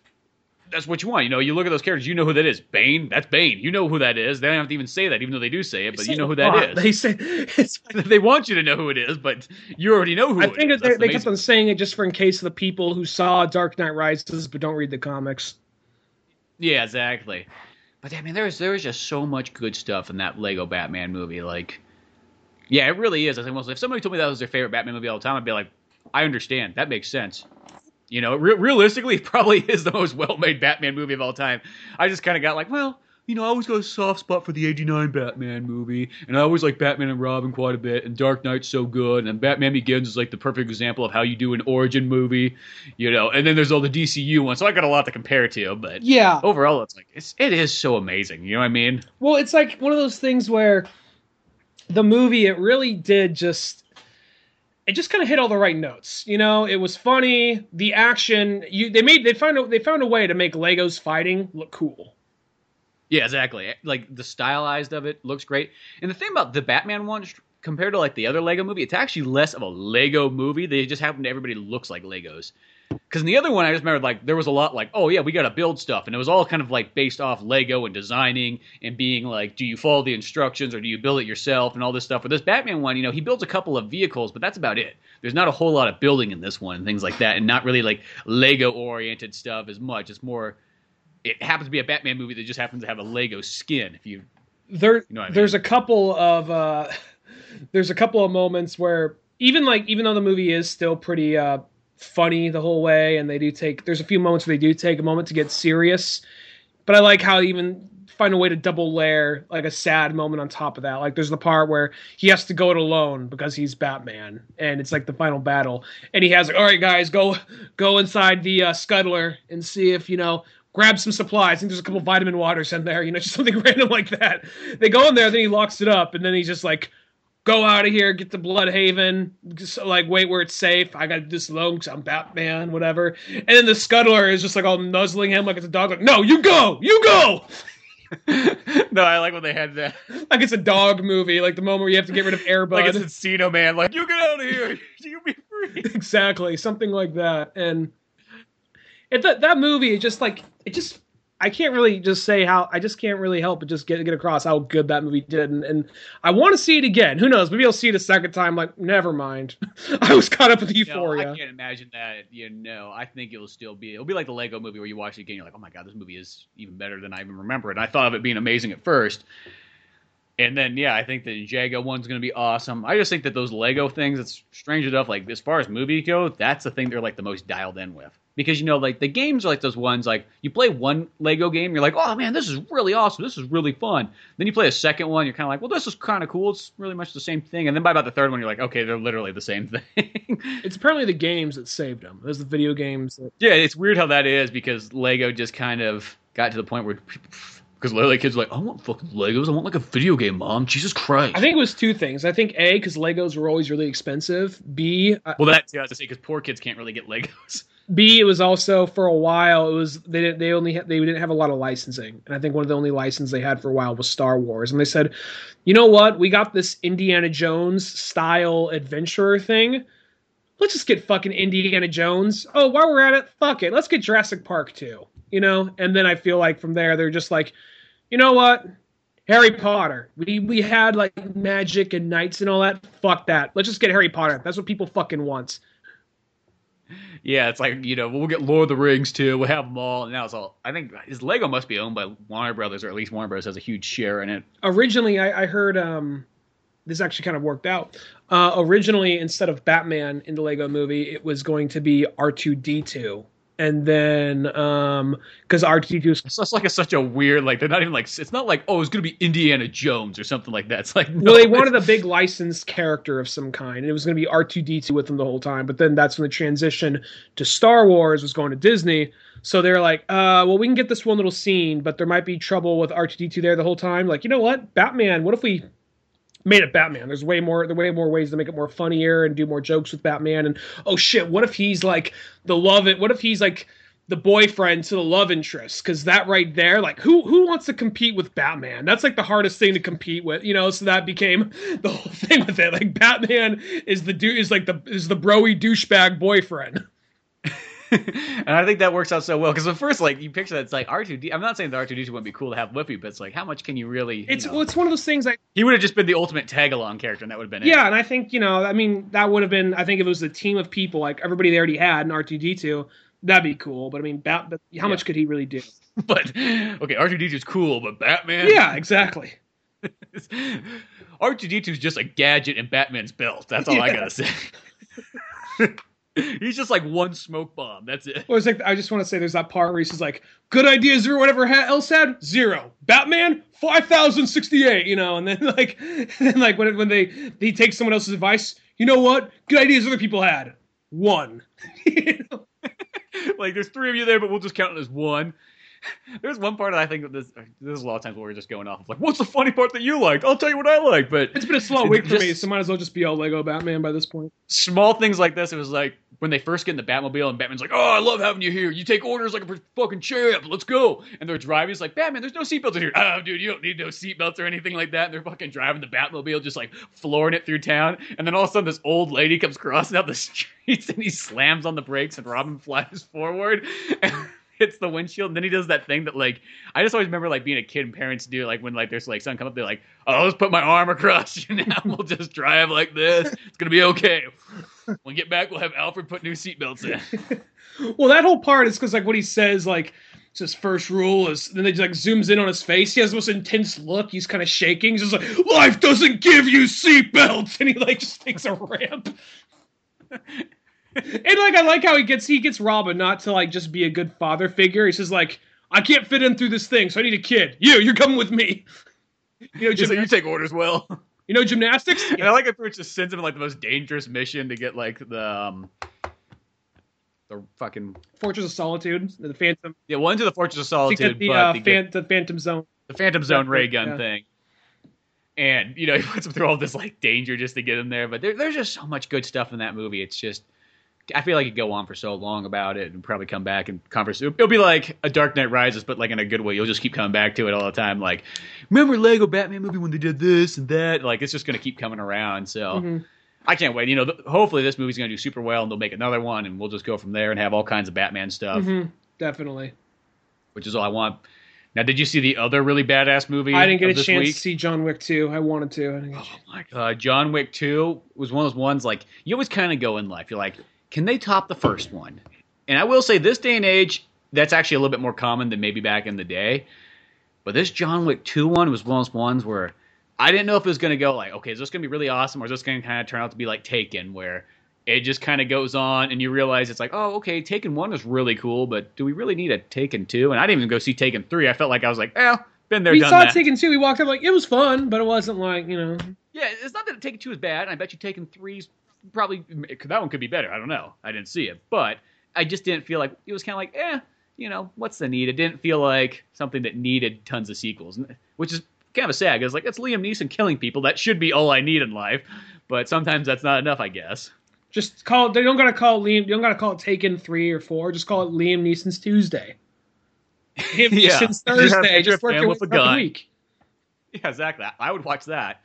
that's what you want. You know, you look at those characters, you know who that is. Bane, that's Bane. You know who that is. They don't have to even say that, even though they do say it, but you know who that is. They say it's. [laughs] they want you to know who it is, but you already know who I it think is. they, That's they kept on saying it just for in case of the people who saw Dark Knight Rises but don't read the comics. Yeah, exactly. But I mean, there's there's just so much good stuff in that Lego Batman movie. Like, yeah, it really is. I think if somebody told me that was their favorite Batman movie of all the time, I'd be like, I understand. That makes sense. You know, re- realistically, [laughs] it probably is the most well-made Batman movie of all time. I just kind of got like, well, you know, I always got a soft spot for the '89 Batman movie, and I always like Batman and Robin quite a bit, and Dark Knight's so good, and Batman Begins is like the perfect example of how you do an origin movie, you know. And then there's all the DCU ones, so I got a lot to compare to, but Yeah. overall it's like it's it is so amazing you know what i mean Well, it's like one of those things where the movie it really did just it just kind of hit all the right notes. You know, it was funny, the action, you they made they found a, they found a way to make Legos fighting look cool. Yeah exactly. Eh, like the stylized of it looks great. And the thing about the batman one compared to like the other lego movie it's actually less of a lego movie. They just happen to everybody looks like legos. Because in the other one i just remember like there was a lot like oh yeah we gotta build stuff. And it was all kind of like based off lego and designing and being like do you follow the instructions or do you build it yourself and all this stuff. For this batman one you know he builds a couple of vehicles but that's about it. There's not a whole lot of building in this one and things like that and not really like lego oriented stuff as much. It's more it happens to be a Batman movie that just happens to have a Lego skin. If you There know what I there's a couple of uh [laughs] there's a couple of moments where even like even though the movie is still pretty uh funny the whole way and they do take there's a few moments where they do take a moment to get serious but i like how even find a way to double layer like a sad moment on top of that like there's the part where he has to go it alone because he's batman and it's like the final battle and he has like all right guys go go inside the uh, scuttler and see if you know grab some supplies. I think there's a couple vitamin waters in there, you know, [laughs] just something random like that. They go in there, then he locks it up, and then he's just like, go out of here, get to Blüdhaven, just like wait where it's safe. I got to do this alone because I'm Batman, whatever. And then the scuttler is just like all nuzzling him like it's a dog. Like, no, you go, you go. [laughs] no, I like when they had that. [laughs] Like it's a dog movie, like the moment where you have to get rid of Airbud. like it's Encino Man, like you get out of here, you be free. exactly, something like that. And it that that movie, it just like it just I can't really just say how I just can't really help but just get get across how good that movie did, and, and I want to see it again. Who knows? Maybe I'll see it a second time. Like, never mind. [laughs] I was caught up with Euphoria. No, I can't imagine that. You know, I think it'll still be. It'll be like the Lego Movie where you watch it again, you're like, oh my god, this movie is even better than I even remember it. And I thought of it being amazing at first. And then, yeah, I think the Jago one's going to be awesome. I just think that those Lego things, it's strange enough, like as far as movie go, that's the thing they're like the most dialed in with because you know like the games are like those ones like you play one Lego game, you're like, oh man, this is really awesome, this is really fun. Then you play a second one, you're kind of like, well, this is kind of cool. It's really much the same thing. And then by about the third one, you're like, okay, they're literally the same [laughs] thing. it's apparently the games that saved them. There's the video games. That... Yeah, it's weird how that is because Lego just kind of got to the point where. [laughs] Because literally, kids are like, I want fucking Legos. I want like a video game, mom. Jesus Christ. I think it was two things. I think A, because Legos were always really expensive. B, well, that's yeah, I was to say because poor kids can't really get Legos. [laughs] B, it was also for a while. It was they didn't they only they didn't have a lot of licensing, and I think one of the only license they had for a while was Star Wars. And they said, you know what, we got this Indiana Jones style adventurer thing. Let's just get fucking Indiana Jones. Oh, while we're at it, fuck it, let's get Jurassic Park too. You know, and then I feel like from there they're just like, you know what, Harry Potter. We we had like magic and knights and all that. Fuck that. Let's just get Harry Potter. That's what people fucking want yeah, it's like you know we'll get Lord of the Rings too. We'll have them all, and now it's all. I think his Lego must be owned by Warner Brothers, or at least Warner Brothers has a huge share in it. Originally, I, I heard um, this actually kind of worked out. Uh, originally, instead of Batman in the Lego movie, it was going to be R two D two and then um because R2D2 so it's like a, such a weird like they're not even like it's not like oh it's gonna be Indiana Jones or something like that. It's like no, well they wanted a big licensed character of some kind, and it was gonna be R2D2 with them the whole time. But then that's when the transition to Star Wars was going to Disney. So they're like, uh, well, we can get this one little scene, but there might be trouble with R2D2 there the whole time. Like, you know what, Batman? What if we made it Batman. There's way more there way more ways to make it more funnier and do more jokes with Batman. And oh shit, what if he's like the love it? What if he's like the boyfriend to the love interest? Because that right there, like who who wants to compete with Batman? That's like the hardest thing to compete with, you know. So that became [laughs] the whole thing with it. Like Batman is the dude is like the is the broy douchebag boyfriend. [laughs] and I think that works out so well because at first, like you picture that it's like R two D. I'm not saying the R two D two wouldn't be cool to have Whippy, but it's like how much can you really? You it's know, well, it's one of those things. Like he would have just been the ultimate tag along character, and that would have been yeah. It. Yeah, and I think you know, I mean, that would have been. I think if it was a team of people, like everybody they already had in R two D two, that'd be cool. But I mean, Bat, but how yeah. much could he really do? [laughs] but okay, R two D two is cool, but Batman. Yeah, exactly. [laughs] R two D two is just a gadget in Batman's belt. That's all yeah. I gotta say. [laughs] He's just like one smoke bomb. That's it. Well, it's like I just want to say there's that part where he's like, "Good idea, zero. Whatever else had zero. Batman five thousand sixty eight. You know, and then [laughs] like, and then like when when they he takes someone else's advice, you know what? Good ideas other people had one. [laughs] you know? like there's three of you there, but we'll just count it as one. [laughs] There's one part that I think that this uh, there's a lot of times where we're just going off of like, what's the funny part that you liked? I'll tell you what I like. But it's been a slow [laughs] week for me, so might as well just be all Lego Batman by this point. Small things like this, it was like when they first get in the Batmobile and Batman's like, "Oh, I love having you here. You take orders like a fucking champ. Let's go." And they're driving. He's like, "Batman, there's no seatbelts in here." Oh, dude, you don't need no seatbelts or anything like that. And they're fucking driving the Batmobile, just like flooring it through town. And then all of a sudden, this old lady comes crossing out the [laughs] streets, and he slams on the brakes, and Robin flies forward. And hits the windshield, and then he does that thing that like I just always remember like being a kid and parents do like when like there's like something come up, they're like, "Oh, I'll just put my arm across you [laughs] now. we'll just drive like this. It's gonna be okay. When we get back, we'll have Alfred put new seatbelts in." [laughs] well, that whole part is because like what he says like. It's his first rule is then they just like zooms in on his face. He has the most intense look. He's kind of shaking. He's just like, "Life doesn't give you seatbelts," [laughs] and he like just takes a ramp and like I like how he gets he gets Robin not to like just be a good father figure. He says like I can't fit in through this thing, so I need a kid. You, you're coming with me. [laughs] You know, gymnast- you take orders well. You know gymnastics. Yeah. [laughs] And I like it it just sends him like the most dangerous mission to get like the um, the fucking Fortress of Solitude, the Phantom. Yeah, one to the Fortress of Solitude, the, but uh, fan- the Phantom Zone, the Phantom Zone ray gun yeah. thing and you know [laughs] he puts him through all this like danger just to get him there. But there, there's just so much good stuff in that movie. It's just I feel like you go on for so long about it and probably come back and converse. It'll be like a Dark Knight Rises, but like in a good way. You'll just keep coming back to it all the time. Like, remember Lego Batman movie when they did this and that? Like, it's just going to keep coming around. So Mm-hmm. I can't wait. You know, th- hopefully this movie's going to do super well and they'll make another one and we'll just go from there and have all kinds of Batman stuff, Mhm. Definitely. which is all I want. Now, did you see the other really badass movie? I didn't get a chance week? to see John Wick 2. I wanted to. I. Oh my god, John Wick 2 was one of those ones like you always kind of go in life. You're like, can they top the first one? And I will say, this day and age, that's actually a little bit more common than maybe back in the day. But this John Wick 2 one was one of those ones where I didn't know if it was going to go like, okay, is this going to be really awesome or is this going to kind of turn out to be like Taken, where it just kind of goes on and you realize it's like, oh, okay, Taken 1 is really cool, but do we really need a Taken 2? And I didn't even go see Taken 3. I felt like I was like, eh, been there, we done saw that. Taken 2. We walked up like, it was fun, but it wasn't like, you know. Yeah, it's not that Taken Two is bad. I bet you Taken Three's probably that one could be better. I don't know. I didn't see it, but I just didn't feel like it was kind of like, eh, you know, what's the need? It didn't feel like something that needed tons of sequels, which is kind of a sad because like it's Liam Neeson killing people. That should be all I need in life, but sometimes that's not enough, I guess. Just call it, they don't gotta call Liam, you don't gotta call it Taken 3 or 4. Just call it Liam Neeson's Tuesday. [laughs] Liam Yeah. Neeson's [laughs] You Thursday. Just work man your way with a the gun. week. Yeah, exactly. I would watch that.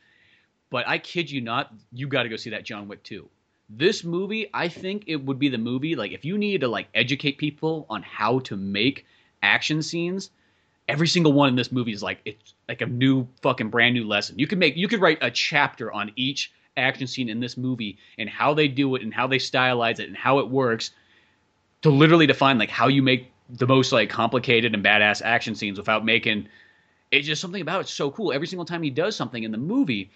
But I kid you not, you got to go see that John Wick 2. This movie, I think it would be the movie like if you needed to like educate people on how to make action scenes, every single one in this movie is like it's like a new fucking brand new lesson. You could make you could write a chapter on each action scene in this movie and how they do it and how they stylize it and how it works to literally define like how you make the most like complicated and badass action scenes without making it's just something about it's so cool. Every single time he does something in the movie,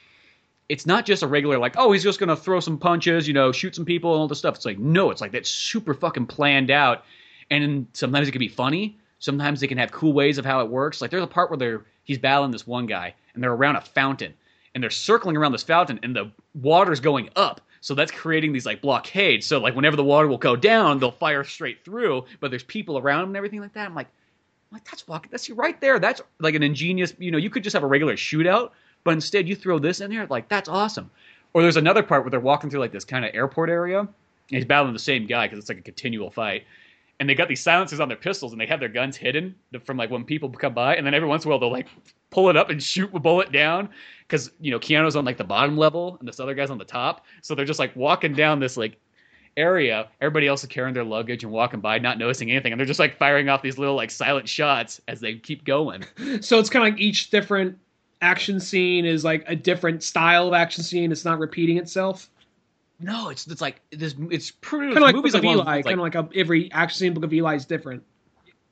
it's not just a regular like, oh, he's just gonna throw some punches, you know, shoot some people and all this stuff. It's like no, it's like that's super fucking planned out. And sometimes it can be funny. Sometimes they can have cool ways of how it works. Like there's a part where they're he's battling this one guy and they're around a fountain and they're circling around this fountain and the water's going up. So that's creating these like blockades. So like whenever the water will go down, they'll fire straight through, but there's people around them and everything like that. I'm like, like that's fucking that's right there. That's like an ingenious. You know, you could just have a regular shootout, but instead you throw this in there. Like that's awesome. Or there's another part where they're walking through like this kind of airport area. And he's battling the same guy because it's like a continual fight. And they got these silencers on their pistols, and they have their guns hidden from like when people come by. And then every once in a while they'll like pull it up and shoot a bullet down because you know Keanu's on like the bottom level and this other guy's on the top. So they're just like walking down this like area. Everybody else is carrying their luggage and walking by, not noticing anything, and they're just like firing off these little like silent shots as they keep going. [laughs] So it's kind of like each different action scene is like a different style of action scene. It's not repeating itself. No, it's it's like this. It's pretty Kind of like movies Book of like, Eli. those, Kind of like a, every action scene Book of Eli is different.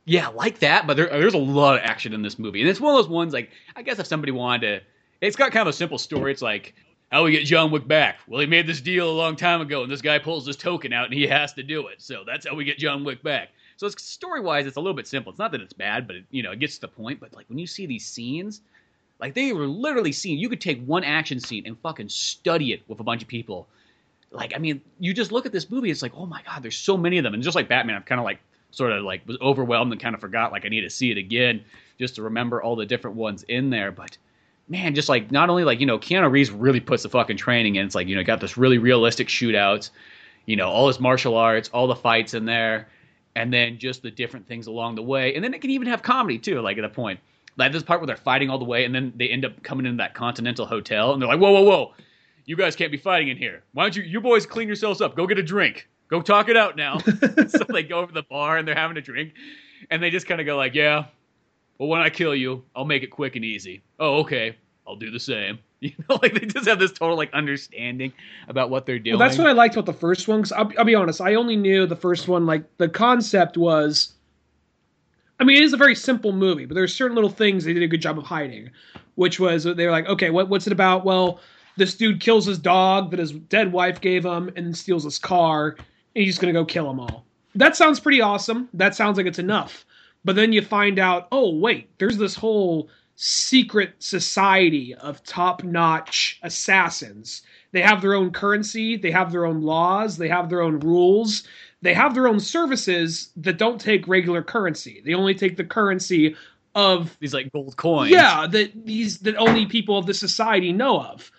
yeah, like that. But there, there's a lot of action in this movie, and it's one of those ones like I guess if somebody wanted to, it's got kind of a simple story. It's like how we get John Wick back. Well, he made this deal a long time ago, and this guy pulls this token out, and he has to do it. So that's how we get John Wick back. So it's story wise, it's a little bit simple. It's not that it's bad, but it, you know it gets to the point. But like when you see these scenes, like they were literally seen. You could take one action scene and fucking study it with a bunch of people. Like I mean, you just look at this movie. It's like, oh my god, there's so many of them. And just like Batman, I'm kind of like sort of like was overwhelmed and kind of forgot like I need to see it again just to remember all the different ones in there. But man, just like not only like you know Keanu Reeves really puts the fucking training in. It's like you know got this really realistic shootouts, you know all his martial arts, all the fights in there, and then just the different things along the way. And then it can even have comedy too, like at a point. Like this part where they're fighting all the way, and then they end up coming into that Continental Hotel, and they're like, "Whoa, whoa, whoa! You guys can't be fighting in here. Why don't you, you boys, clean yourselves up? Go get a drink. Go talk it out now." [laughs] [laughs] so they go over to the bar and they're having a drink, and they just kind of go like, "Yeah, well, when I kill you, I'll make it quick and easy. Oh, okay, I'll do the same." [laughs] You know, like they just have this total like understanding about what they're doing. Well, that's what I liked about the first one. Cause I'll, I'll be honest, I only knew the first one. Like the concept was, I mean, it is a very simple movie, but there's certain little things they did a good job of hiding. Which was they were like, okay, what, what's it about? Well, this dude kills his dog that his dead wife gave him, and steals his car, and he's gonna go kill them all. That sounds pretty awesome. That sounds like it's enough. But then you find out, oh wait, there's this whole secret society of top-notch assassins. They have their own currency, they have their own laws, they have their own rules, they have their own services that don't take regular currency. They only take the currency of These like gold coins. yeah that these that only people of the society know of.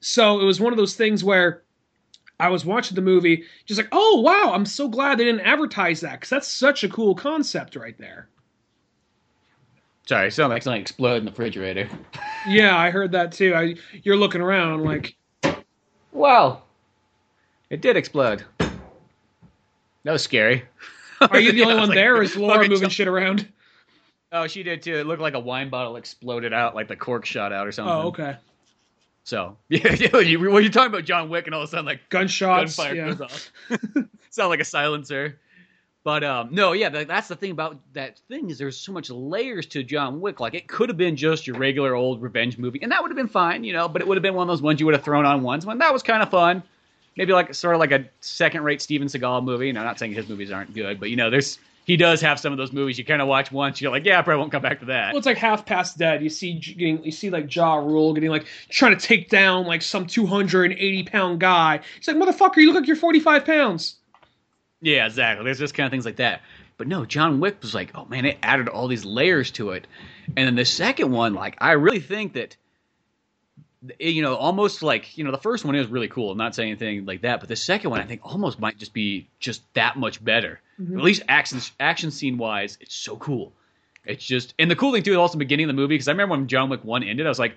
So it was one of those things where I was watching the movie, just like, oh wow, I'm so glad they didn't advertise that because that's such a cool concept right there. Sorry, sound like something exploded in the refrigerator. [laughs] Yeah, I heard that too. I, you're looking around like, Wow. It did explode. That was scary. [laughs] are you the [laughs] only one like, there, or is [laughs] Laura moving jump- shit around? Oh, she did too. It looked like a wine bottle exploded out, like the cork shot out or something. Oh, okay. So, yeah, yeah, you, when you're talking about John Wick and all of a sudden, like, Gunshots. gunfire yeah. goes off. Sound like a silencer. But um, no, yeah, that's the thing about that thing is there's so much layers to John Wick. Like it could have been just your regular old revenge movie, and that would have been fine, you know. But it would have been one of those ones you would have thrown on once. When that was kind of fun, maybe like sort of like a second-rate Steven Seagal movie. And I'm not saying his movies aren't good, but you know, there's he does have some of those movies you kind of watch once, you're like, yeah, I probably won't come back to that. Well, it's like half past dead. You see, getting you see like Ja Rule getting like trying to take down like some 280 pound guy. He's like, motherfucker, you look like you're 45 pounds. Yeah, exactly. There's just kind of things like that. But no, John Wick was like, oh man, it added all these layers to it. And then the second one, like, I really think that, you know, almost like, you know, the first one is really cool. I'm not saying anything like that, but the second one, I think, almost might just be just that much better. At least action action scene wise, it's so cool. It's just, and the cool thing too, is also the beginning of the movie, because I remember when John Wick one ended, I was like,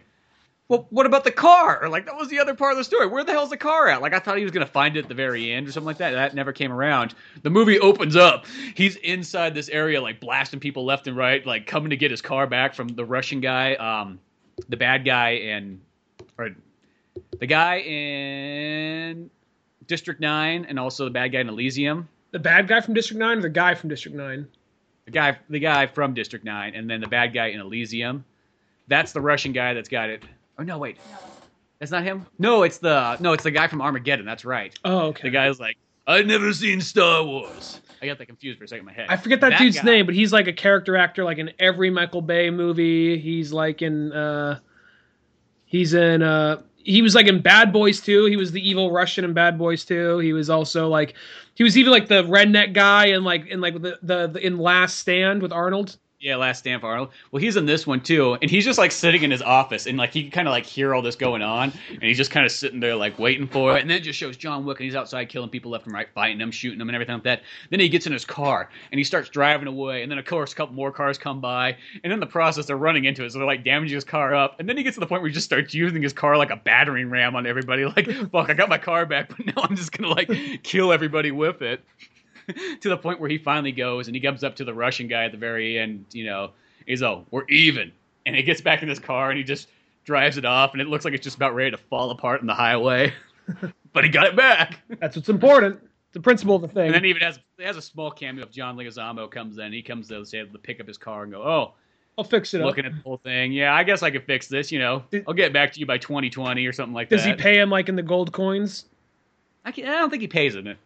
well, what about the car? Like that was the other part of the story. Where the hell's the car at? Like I thought he was gonna find it at the very end or something like that. That never came around. The movie opens up. He's inside this area, like blasting people left and right, like coming to get his car back from the Russian guy, um, the bad guy, and or the guy in District Nine, and also the bad guy in Elysium. The bad guy from District 9 or the guy from District 9? The guy, the guy from District Nine, and then the bad guy in Elysium. That's the Russian guy that's got it. Oh no, wait, that's not him. No, it's the no, it's the guy from Armageddon. That's right. Oh, okay. The guy's like, I've never seen Star Wars. I got that confused for a second in my head. I forget that, dude's guy- name, but he's like a character actor, like in every Michael Bay movie. He's like in, uh, he's in, uh, he was like in Bad Boys too. He was the evil Russian in Bad Boys too. He was also like, he was even like the redneck guy and like in like the the, the in Last Stand with Arnold. Yeah, Last Stand for Arnold. Well, he's in this one too, and he's just like sitting in his office, and like he can kind of like hear all this going on, and he's just kind of sitting there like waiting for it, and then it just shows John Wick, and he's outside killing people left and right, fighting them, shooting them, and everything like that. Then he gets in his car and he starts driving away, and then of course a couple more cars come by, and in the process they're running into it, so they're like damaging his car up, and then he gets to the point where he just starts using his car like a battering ram on everybody, [laughs] like fuck, I got my car back, but now I'm just gonna like kill everybody with it. [laughs] to the point where he finally goes and he comes up to the Russian guy at the very end, you know, he's oh, we're even. And he gets back in his car and he just drives it off and it looks like it's just about ready to fall apart in the highway. [laughs] but he got it back. That's what's important. It's The principle of the thing. And then he even has he has a small cameo of John Leguizamo comes in. He comes to say to pick up his car and go, "Oh, I'll fix it up. looking at the whole thing. Yeah, I guess I could fix this. You know, I'll get back to you by 2020 or something like Does that." Does he pay him like in the gold coins? I, I don't think he pays in it.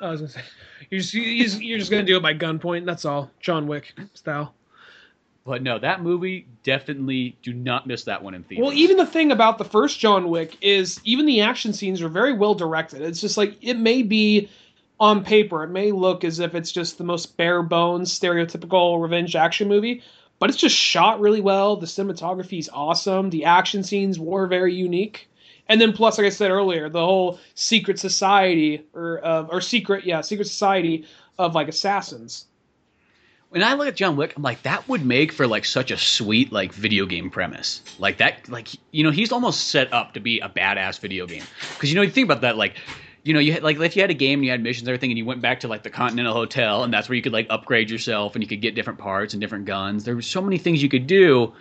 I was gonna say, [laughs] you're just, you're just, you're just gonna do it by gunpoint. That's all, John Wick style. But no, that movie definitely do not miss that one in theaters. Well, even the thing about the first John Wick is even the action scenes are very well directed. It's just like it may be on paper, it may look as if it's just the most bare bones, stereotypical revenge action movie, but it's just shot really well. The cinematography is awesome. The action scenes were very unique. And then plus, like I said earlier, the whole secret society or uh, or secret, yeah, secret society of like assassins. when I look at John Wick, I'm like, that would make for like such a sweet like video game premise. Like that, like you know, he's almost set up to be a badass video game. Because you know, you think about that, like, you know, you had, like if you had a game and you had missions and everything, and you went back to like the Continental Hotel, and that's where you could like upgrade yourself and you could get different parts and different guns. There were so many things you could do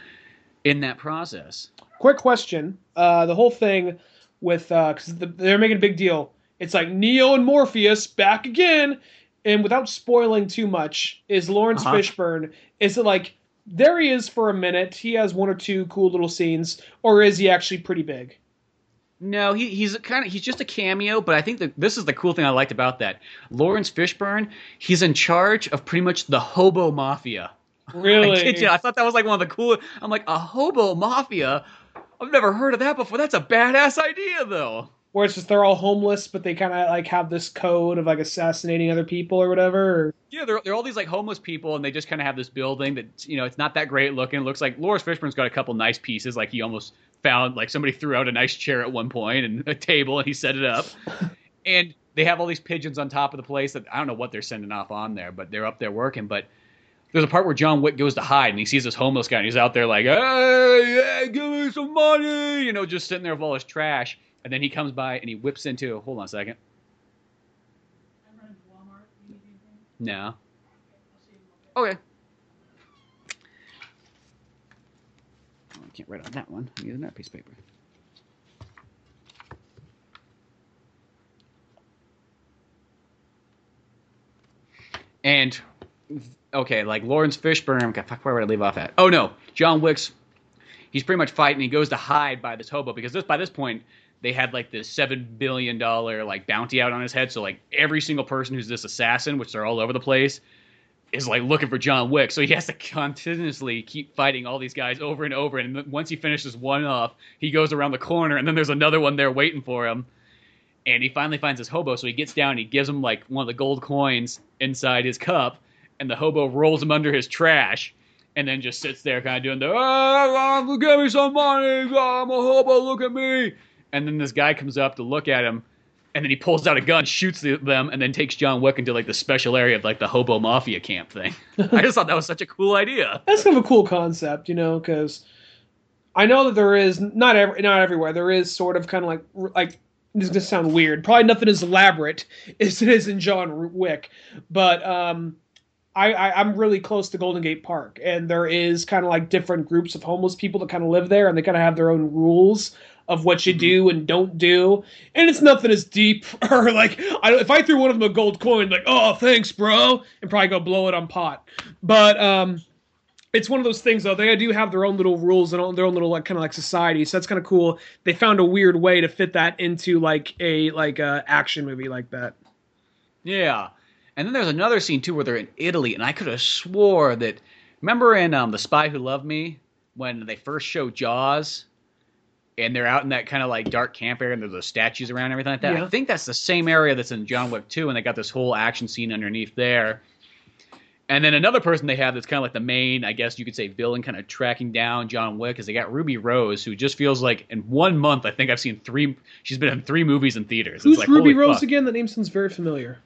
in that process. Quick question uh the whole thing with uh because the, they're making a big deal it's like neo and morpheus back again and without spoiling too much is laurence Uh-huh. fishburne is it like there he is for a minute he has one or two cool little scenes or is he actually pretty big No, he, he's kind of he's just a cameo, but I think that this is the cool thing I liked about that. Laurence Fishburne, he's in charge of pretty much the hobo mafia. [laughs] really I you, I thought that was like one of the cool. I'm like a hobo mafia. I've never heard of that before. That's a badass idea, though. where it's just they're all homeless, but they kind of like have this code of like assassinating other people or whatever. Or... Yeah, they're, they're all these like homeless people, and they just kind of have this building that you know it's not that great looking. It looks like Laurence Fishburne's got a couple nice pieces, like he almost found like somebody threw out a nice chair at one point and a table, and he set it up. [laughs] and they have all these pigeons on top of the place that I don't know what they're sending off on there, but they're up there working. But there's a part where John Wick goes to hide and he sees this homeless guy and he's out there like, hey, hey, give me some money, you know, just sitting there with all his trash. And then he comes by and he whips into. Hold on a second. No. Okay. Oh, I can't write on that one. I'm using that piece of paper. And okay, like Laurence Fishburne. Fuck, where would I leave off at? Oh no, John Wick's. He's pretty much fighting. He goes to hide by this hobo because this by this point they had like this seven billion dollar like bounty out on his head. So like every single person who's this assassin, which they're all over the place, is like looking for John Wick. So he has to continuously keep fighting all these guys over and over. And once he finishes one off, he goes around the corner, and then there's another one there waiting for him. And he finally finds this hobo, so he gets down and he gives him like one of the gold coins inside his cup, and the hobo rolls him under his trash and then just sits there kind of doing the, oh, give me some money, I'm a hobo, look at me and then this guy comes up to look at him, and then he pulls out a gun, shoots them, and then takes John Wick into like the special area of like the hobo mafia camp thing. [laughs] I just thought that was such a cool idea. That's kind of a cool concept, you know, because I know that there is not every not everywhere. There is sort of kind of like like this is gonna sound weird. Probably nothing as elaborate [laughs] as it is in John Wick, but um, I, I am really close to Golden Gate Park, and there is kind of like different groups of homeless people that kind of live there, and they kind of have their own rules of what you mm-hmm. do and don't do. And it's nothing as deep [laughs] or like I, if I threw one of them a gold coin, like oh thanks bro, and probably go blow it on pot. But um, it's one of those things though. They do have their own little rules and their own little like kind of like society. So that's kind of cool. They found a weird way to fit that into like a like a action movie like that. Yeah. And then there's another scene too where they're in Italy, and I could have swore that. Remember in um, The Spy Who Loved Me when they first show Jaws, and they're out in that kind of like dark camp area and there's those statues around and everything like that. Yeah. I think that's the same area that's in John Wick 2 and they got this whole action scene underneath there. And then another person they have that's kind of like the main, I guess you could say, villain, kind of tracking down John Wick, is they got Ruby Rose, who just feels like in one month, I think I've seen three. She's been in three movies in theaters. Who's like, Ruby Rose fuck. again? The name sounds very familiar.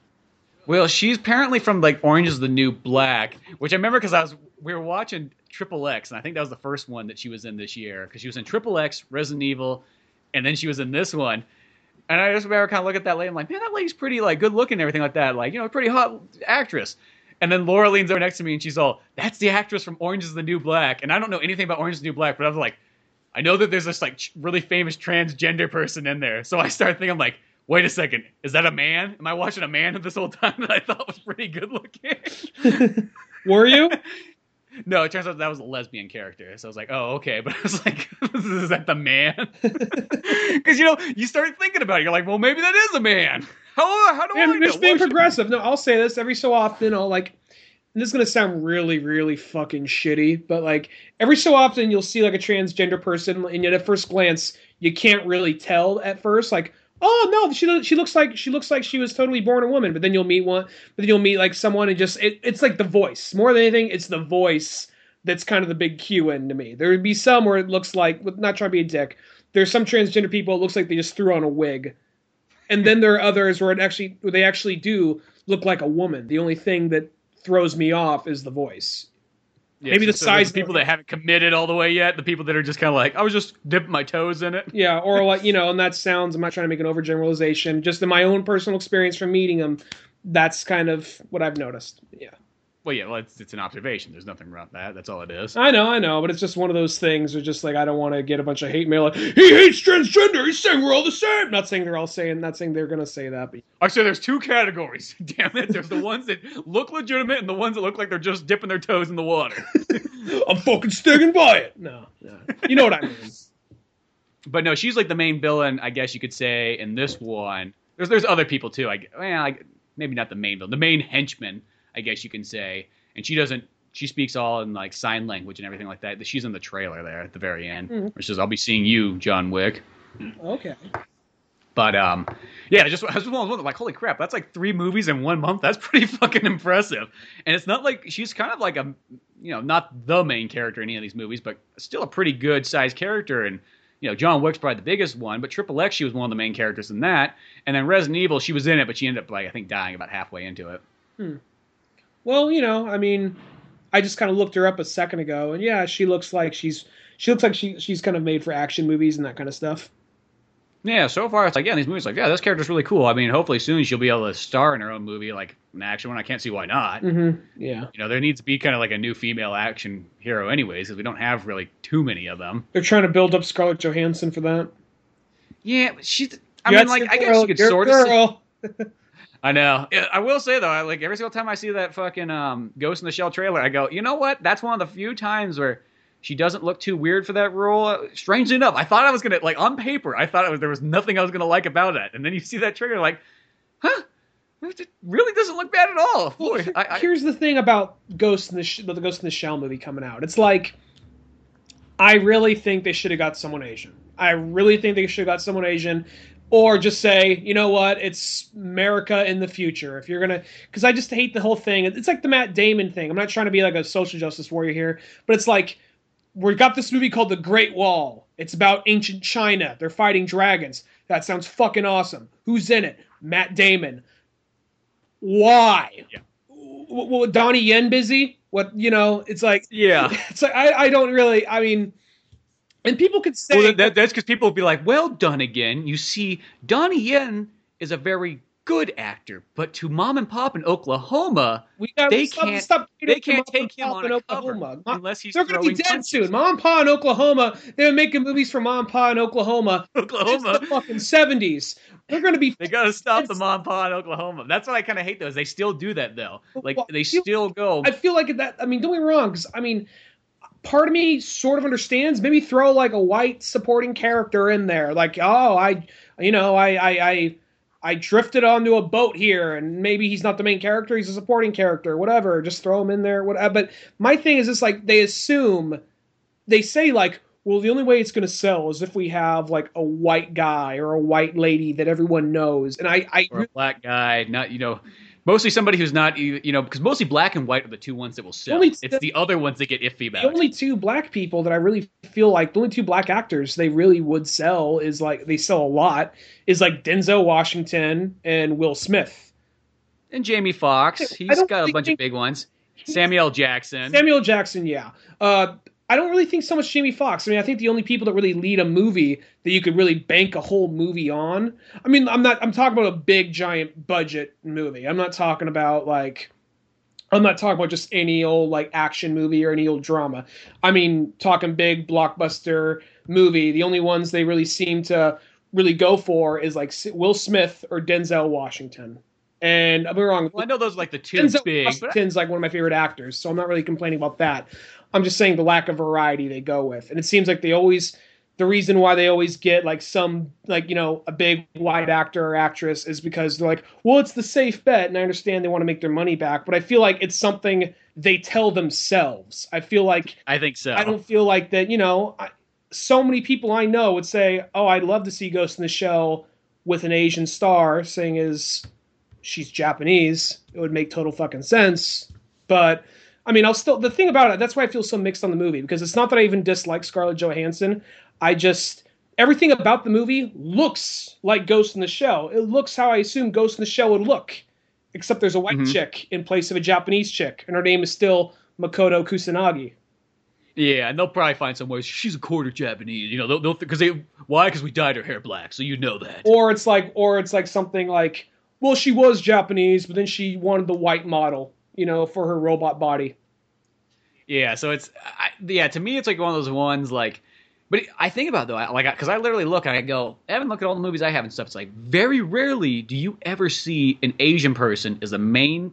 Well, she's apparently from like Orange is the New Black, which I remember because I was we were watching Triple X, and I think that was the first one that she was in this year because she was in Triple X, Resident Evil, and then she was in this one. And I just remember kind of look at that lady. I'm like, man, that lady's pretty like good looking and everything like that. Like, you know, pretty hot actress. And then Laura leans over next to me and she's all, "That's the actress from Orange Is the New Black." And I don't know anything about Orange Is the New Black, but I was like, I know that there's this like really famous transgender person in there. So I started thinking, like, wait a second, is that a man? Am I watching a man this whole time that I thought was pretty good looking? [laughs] Were you? [laughs] No, it turns out that was a lesbian character. So I was like, oh, okay. [laughs] But I was like, is that the man? Because, you know, you start thinking about it. You're like, well, maybe that is a man. How, how do and I know? Just being progressive. No, I'll say this every so often. I'll like, and this is going to sound really, really fucking shitty, but like, every so often you'll see like a transgender person, and yet at first glance, you can't really tell at first. Like, oh no, she she looks like she looks like she was totally born a woman. But then you'll meet one, but then you'll meet like someone and just it, it's like the voice more than anything. It's the voice that's kind of the big cue in to me. There would be some where it looks like, not trying to be a dick. There's some transgender people. It looks like they just threw on a wig, and then there are others where it actually where they actually do look like a woman. The only thing that throws me off is the voice. Yeah, Maybe so, the size the people that haven't committed all the way yet, the people that are just kind of like, I was just dipping my toes in it. Yeah, or [laughs] like you know, and that sounds. I'm not trying to make an overgeneralization. Just in my own personal experience from meeting them, that's kind of what I've noticed. Yeah. Well, yeah, well, it's, it's an observation. There's nothing wrong with that. That's all it is. I know, I know, but it's just one of those things. Where just like I don't want to get a bunch of hate mail. Like he hates transgender. He's saying we're all the same. Not saying they're all saying. Not saying they're gonna say that. But I say there's two categories. [laughs] Damn it! There's the ones that look legitimate and the ones that look like they're just dipping their toes in the water. [laughs] I'm fucking sticking by it. No, no, you know what I mean. But no, she's like the main villain, I guess you could say, in this one. There's there's other people too. I well, I, maybe not the main villain, the main henchman I guess you can say. And she doesn't. She speaks all in like sign language and everything like that. She's in the trailer there at the very end, mm-hmm. which says, "I'll be seeing you, John Wick." Okay. But um, yeah, I just I was wondering, like, holy crap, that's like three movies in one month. That's [laughs] pretty fucking impressive. And it's not like she's kind of like a, you know, not the main character in any of these movies, but still a pretty good sized character. And you know, John Wick's probably the biggest one, but Triple X, she was one of the main characters in that. And then Resident Evil, she was in it, but she ended up like I think dying about halfway into it. Hmm. Well, you know, I mean, I just kind of looked her up a second ago, and yeah, she looks like she's she looks like she she's kind of made for action movies and that kind of stuff. Yeah, so far it's like, yeah, these movies like, yeah, this character's really cool. I mean, hopefully soon she'll be able to star in her own movie, like an action one. I can't see why not. Mm-hmm. Yeah. You know, there needs to be kind of like a new female action hero, anyways, because we don't have really too many of them. They're trying to build up Scarlett Johansson for that. Yeah, she's. I mean, like, I guess you could sort of. [laughs] I know. I will say though, I, like every single time I see that fucking um, Ghost in the Shell trailer, I go, you know what? That's one of the few times where she doesn't look too weird for that role. Strangely enough, I thought I was gonna like on paper, I thought was, there was nothing I was gonna like about it, and then you see that trailer, like, huh? It really doesn't look bad at all. Boy, I, I, here's the thing about Ghost in the Sh- the Ghost in the Shell movie coming out. It's like I really think they should have got someone Asian. I really think they should have got someone Asian or just say, you know what, it's America in the future. If you're gonna, because I just hate the whole thing. It's like the Matt Damon thing. I'm not trying to be like a social justice warrior here, but it's like we got this movie called The Great Wall. It's about ancient China. They're fighting dragons. That sounds fucking awesome. Who's in it? Matt Damon. Why? Yeah. Well, Donnie Yen busy? What you know? It's like yeah. [laughs] It's like I, I don't really. I mean, and people could say well, that, that's because people will be like, "Well done again." You see, Donnie Yen is a very good actor, but to mom and pop in Oklahoma, we got, they stop, can't. Stop they can't take him on a Oklahoma. cover unless he's. They're going to be dead soon. Mom and Pa in Oklahoma. They were making movies for Mom and Pa in Oklahoma. [laughs] Oklahoma, the fucking seventies. They're going to be. They got to stop the mom and pa in Oklahoma. That's what I kind of hate. Though is they still do that though. Like well, they still go. I feel like that. I mean, don't get me wrong. Because I mean, part of me sort of understands. Maybe throw like a white supporting character in there. Like, oh, I, you know, I, I, I, I drifted onto a boat here, and maybe he's not the main character; he's a supporting character. Whatever, just throw him in there. Whatever. Uh, but my thing is, it's like they assume, they say like, well, the only way it's going to sell is if we have like a white guy or a white lady that everyone knows. And I, I or a black guy, not you know mostly somebody who's not you know because mostly black and white are the two ones that will sell. Only it's the other ones that get iffy about. The only two black people that I really feel like the only two black actors they really would sell is like they sell a lot is like Denzel Washington and Will Smith. And Jamie Foxx, he's got a bunch of big ones. Samuel Jackson. Samuel Jackson, yeah. Uh, I don't really think so much Jamie Foxx. I mean, I think the only people that really lead a movie that you could really bank a whole movie on. I mean, I'm not. I'm talking about a big giant budget movie. I'm not talking about like. I'm not talking about just any old like action movie or any old drama. I mean, talking big blockbuster movie. The only ones they really seem to really go for is like Will Smith or Denzel Washington. And I'm wrong. Well, I know those are like the two Denzel big. Washington's like one of my favorite actors, so I'm not really complaining about that. I'm just saying the lack of variety they go with, and it seems like they always the reason why they always get like some like you know a big white actor or actress is because they're like, well, it's the safe bet, and I understand they want to make their money back, but I feel like it's something they tell themselves. I feel like I think so. I don't feel like that. You know, I, so many people I know would say, "Oh, I'd love to see Ghost in the Shell with an Asian star," saying is she's Japanese. It would make total fucking sense, but I mean, I'll still the thing about it. That's why I feel so mixed on the movie because it's not that I even dislike Scarlett Johansson. I just everything about the movie looks like Ghost in the Shell. It looks how I assume Ghost in the Shell would look, except there's a white mm-hmm. chick in place of a Japanese chick, and her name is still Makoto Kusanagi. Yeah, and they'll probably find some ways she's a quarter Japanese. You know, they'll because they why because we dyed her hair black, so you know that. Or it's like, or it's like something like, well, she was Japanese, but then she wanted the white model you know, for her robot body. Yeah, so it's I, yeah. To me, it's like one of those ones like. But I think about it though, like, because I literally look and I go, Evan, look at all the movies I have and stuff. It's like very rarely do you ever see an Asian person as a main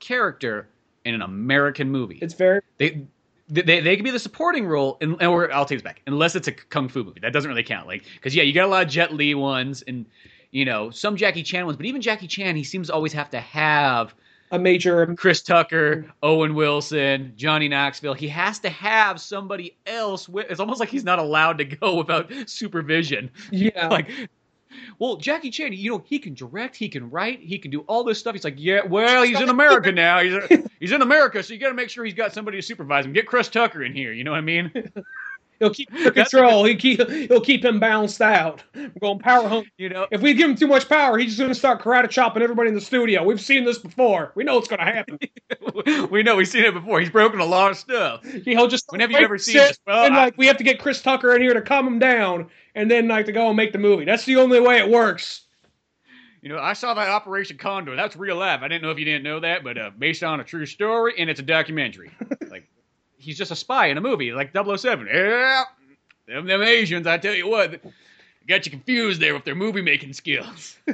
character in an American movie. It's very they they, they can be the supporting role, and or I'll take this back, unless it's a kung fu movie. That doesn't really count. Like, because yeah, you got a lot of Jet Li ones, and you know some Jackie Chan ones, but even Jackie Chan, he seems to always have to have a major Chris Tucker, mm. Owen Wilson, Johnny Knoxville. He has to have somebody else. With, it's almost like he's not allowed to go [laughs] without supervision. Yeah, like well, Jackie Chan, you know, he can direct, he can write, he can do all this stuff. He's like, yeah, well, he's in America now. He's he's in America, so you got to make sure he's got somebody to supervise him. Get Chris Tucker in here. You know what I mean? [laughs] He'll keep [laughs] the control. He keep he'll keep him balanced out. We're going power home. You know, If we give him too much power, he's just going to start karate chopping everybody in the studio. We've seen this before. We know it's going to happen. [laughs] we know we've seen it before. He's broken a lot of stuff. He'll just When have you ever seen this? Well, and I- like we have to get Chris Tucker in here to calm him down, and then like to go and make the movie. That's the only way it works. You know, I saw that Operation Condor. That's real life. I didn't know if you didn't know that, but uh, based on a true story, and it's a documentary. [laughs] he's just a spy in a movie, like 007. Yeah, them, them Asians, I tell you what, got you confused there with their movie making skills. [laughs]